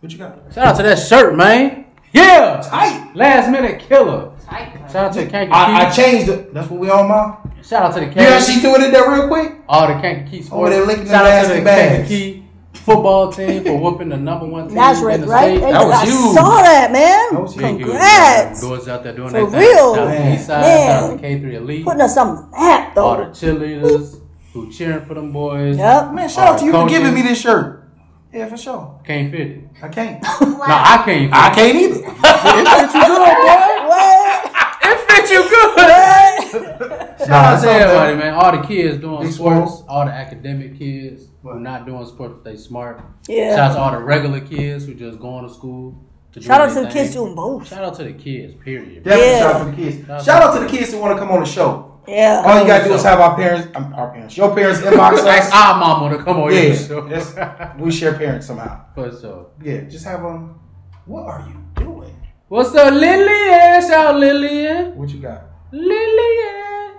What you got? Shout out to that shirt, man. Yeah. Tight. Last minute killer. Tight. Shout out to the Kankakee. I, I changed it. That's what we on, ma. Shout out to the Yeah, Kankakee. she doing it there real quick. All the Kankakee sports. Over there licking Shout them out to the nasty bags. Kankakee football team for whooping the number one team in Nazareth, the right? state. Hey, That was I huge. saw that, man. That was huge. Congrats. man. Boys out there doing For their thing. real. Shout out to Man. East Side. Shout out Man. to K3 Elite. Putting us on the map, all the though. cheerleaders who cheering for them boys. Yep. Man, shout out to you for giving me this shirt. Yeah, for sure. Can't fit it. I can't. No, I can't fit I can't either. It fit you good, boy. What? It fit you good. What? Shout out it's to everybody, man. All the kids doing Big sports. swole. All the academic kids who are not doing sports, they smart. Yeah. Shout out to all the regular kids who just going to school. To do Shout out to the kids thing. doing both. Shout out to the kids. Period. Definitely Yeah. shout out to the kids. Shout out Shout out to to the kids who want to come on the show. Yeah. All you gotta do is have our parents, um, our parents, your parents inbox Ask us. our mama to come on Yeah, your show. we share parents somehow. For sure. Yeah, just have them. What are you doing? What's up, Lillian? Shout out Lillian. What you got? Lillian.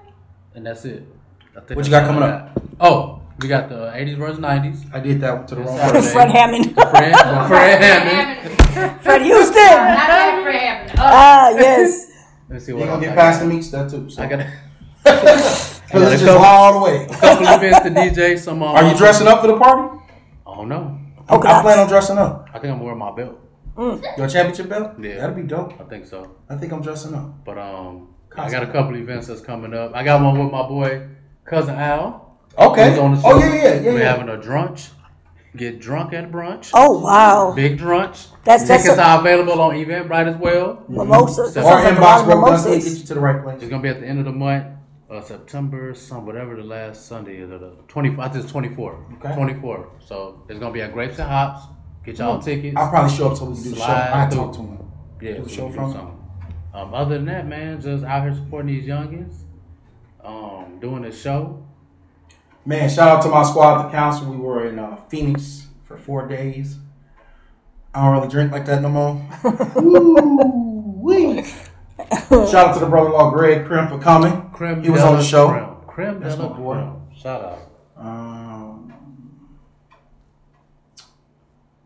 And that's it. I think What you got coming up? got. Oh, we got the 80s versus 90s. I did that to the wrong Yes, person. Fred Hammond. Fred, Fred Hammond. Fred Houston. Not that Uh, Ah, yes. Let's see You what gonna get past the meats that too. So. I got a Cause got it's just couple- all the way. A couple events to DJ. Some um, Are you dressing up for the party? I don't know. I plan on dressing up. I think I'm wearing my belt. Your championship belt? Yeah. That'd be dope. I think so. I think I'm dressing up. But um, I got a couple events that's coming up. I got one with my boy cousin Al. Okay. He's on the show. Oh yeah, yeah, yeah. We're yeah. having a drunch. Get drunk at brunch. Oh wow, Big drunch. That's- that's Tickets a- are available on Eventbrite as well. mimosas. That Or sounds like inbox lot of broke down, so it mimosas. get you to the right place. It's gonna be at the end of the month, uh, September, some whatever the last Sunday is, or the twenty. I think it's twenty four. Okay. Twenty four. So it's gonna be at Grapes and Hops. Get y'all tickets. I'll probably show up so we can do the show. I through. talk to him. Yeah, do the show can from it. something. Um, other than that, man, just out here supporting these youngins. Um, doing the show. Man, shout out to my squad, the council. We were in uh, Phoenix for four days. I don't really drink like that no more. Woo-wee. shout out to the brother-in-law Greg Krim for coming. Creme He was on the show. Creme. Creme That's my boy. Creme. Shout out. Um,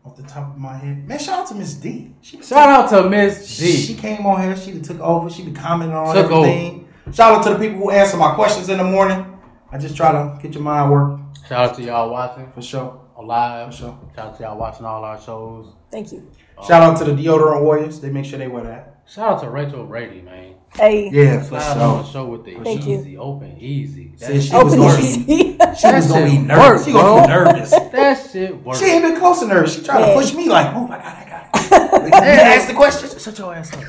off the top of my head, man, shout out to Miss D. She Shout out to Miss D. She came on here. She took over. She be commenting on Took everything. Shout out to the people who answer my questions in the morning. I just try to get your mind working Shout out to y'all watching for sure. on live. For sure. Shout out to y'all watching all our shows. Thank you. Uh, Shout out to the deodorant warriors. They make sure they wear that. Shout out to Rachel Brady, man. Hey, Yeah, for Shout out on the sure. show with the Thank you. easy, open, easy. That Said she shit was open easy. she was gonna be nervous. work, She gonna be nervous. That shit works. She ain't been close to nervous. She tried Yeah. to push me like, oh my god. I got it. Hey, ask the questions. Shut your ass up.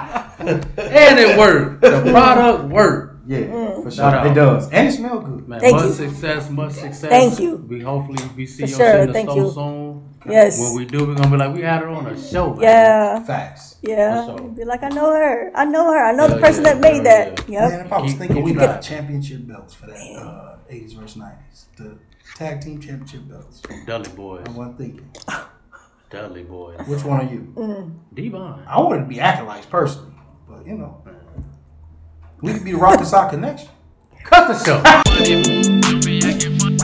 and it worked. The product worked. Yeah, for Shout sure. out. It does, and it smells good. Man, Thank much you. success, much success. Thank you. We hopefully we see For your sure, shit in the thank store you. soon. Yes. When we do, we're gonna be like, we had her on a show. Man. Yeah. Facts. Yeah. For sure. Be like, I know her. I know her. I know the person yeah, that made hell that. yeah. Man, if I was Keep- thinking keep we got up. championship belts for that uh, 80s versus 90s, the tag team championship belts. Dudley boys. I wasn't thinking. Dudley boys. Which one are you? D-Von. I wanted to be acolytes personally, but you know, we could be the Rock 'n' Sock Connection. Cut the show.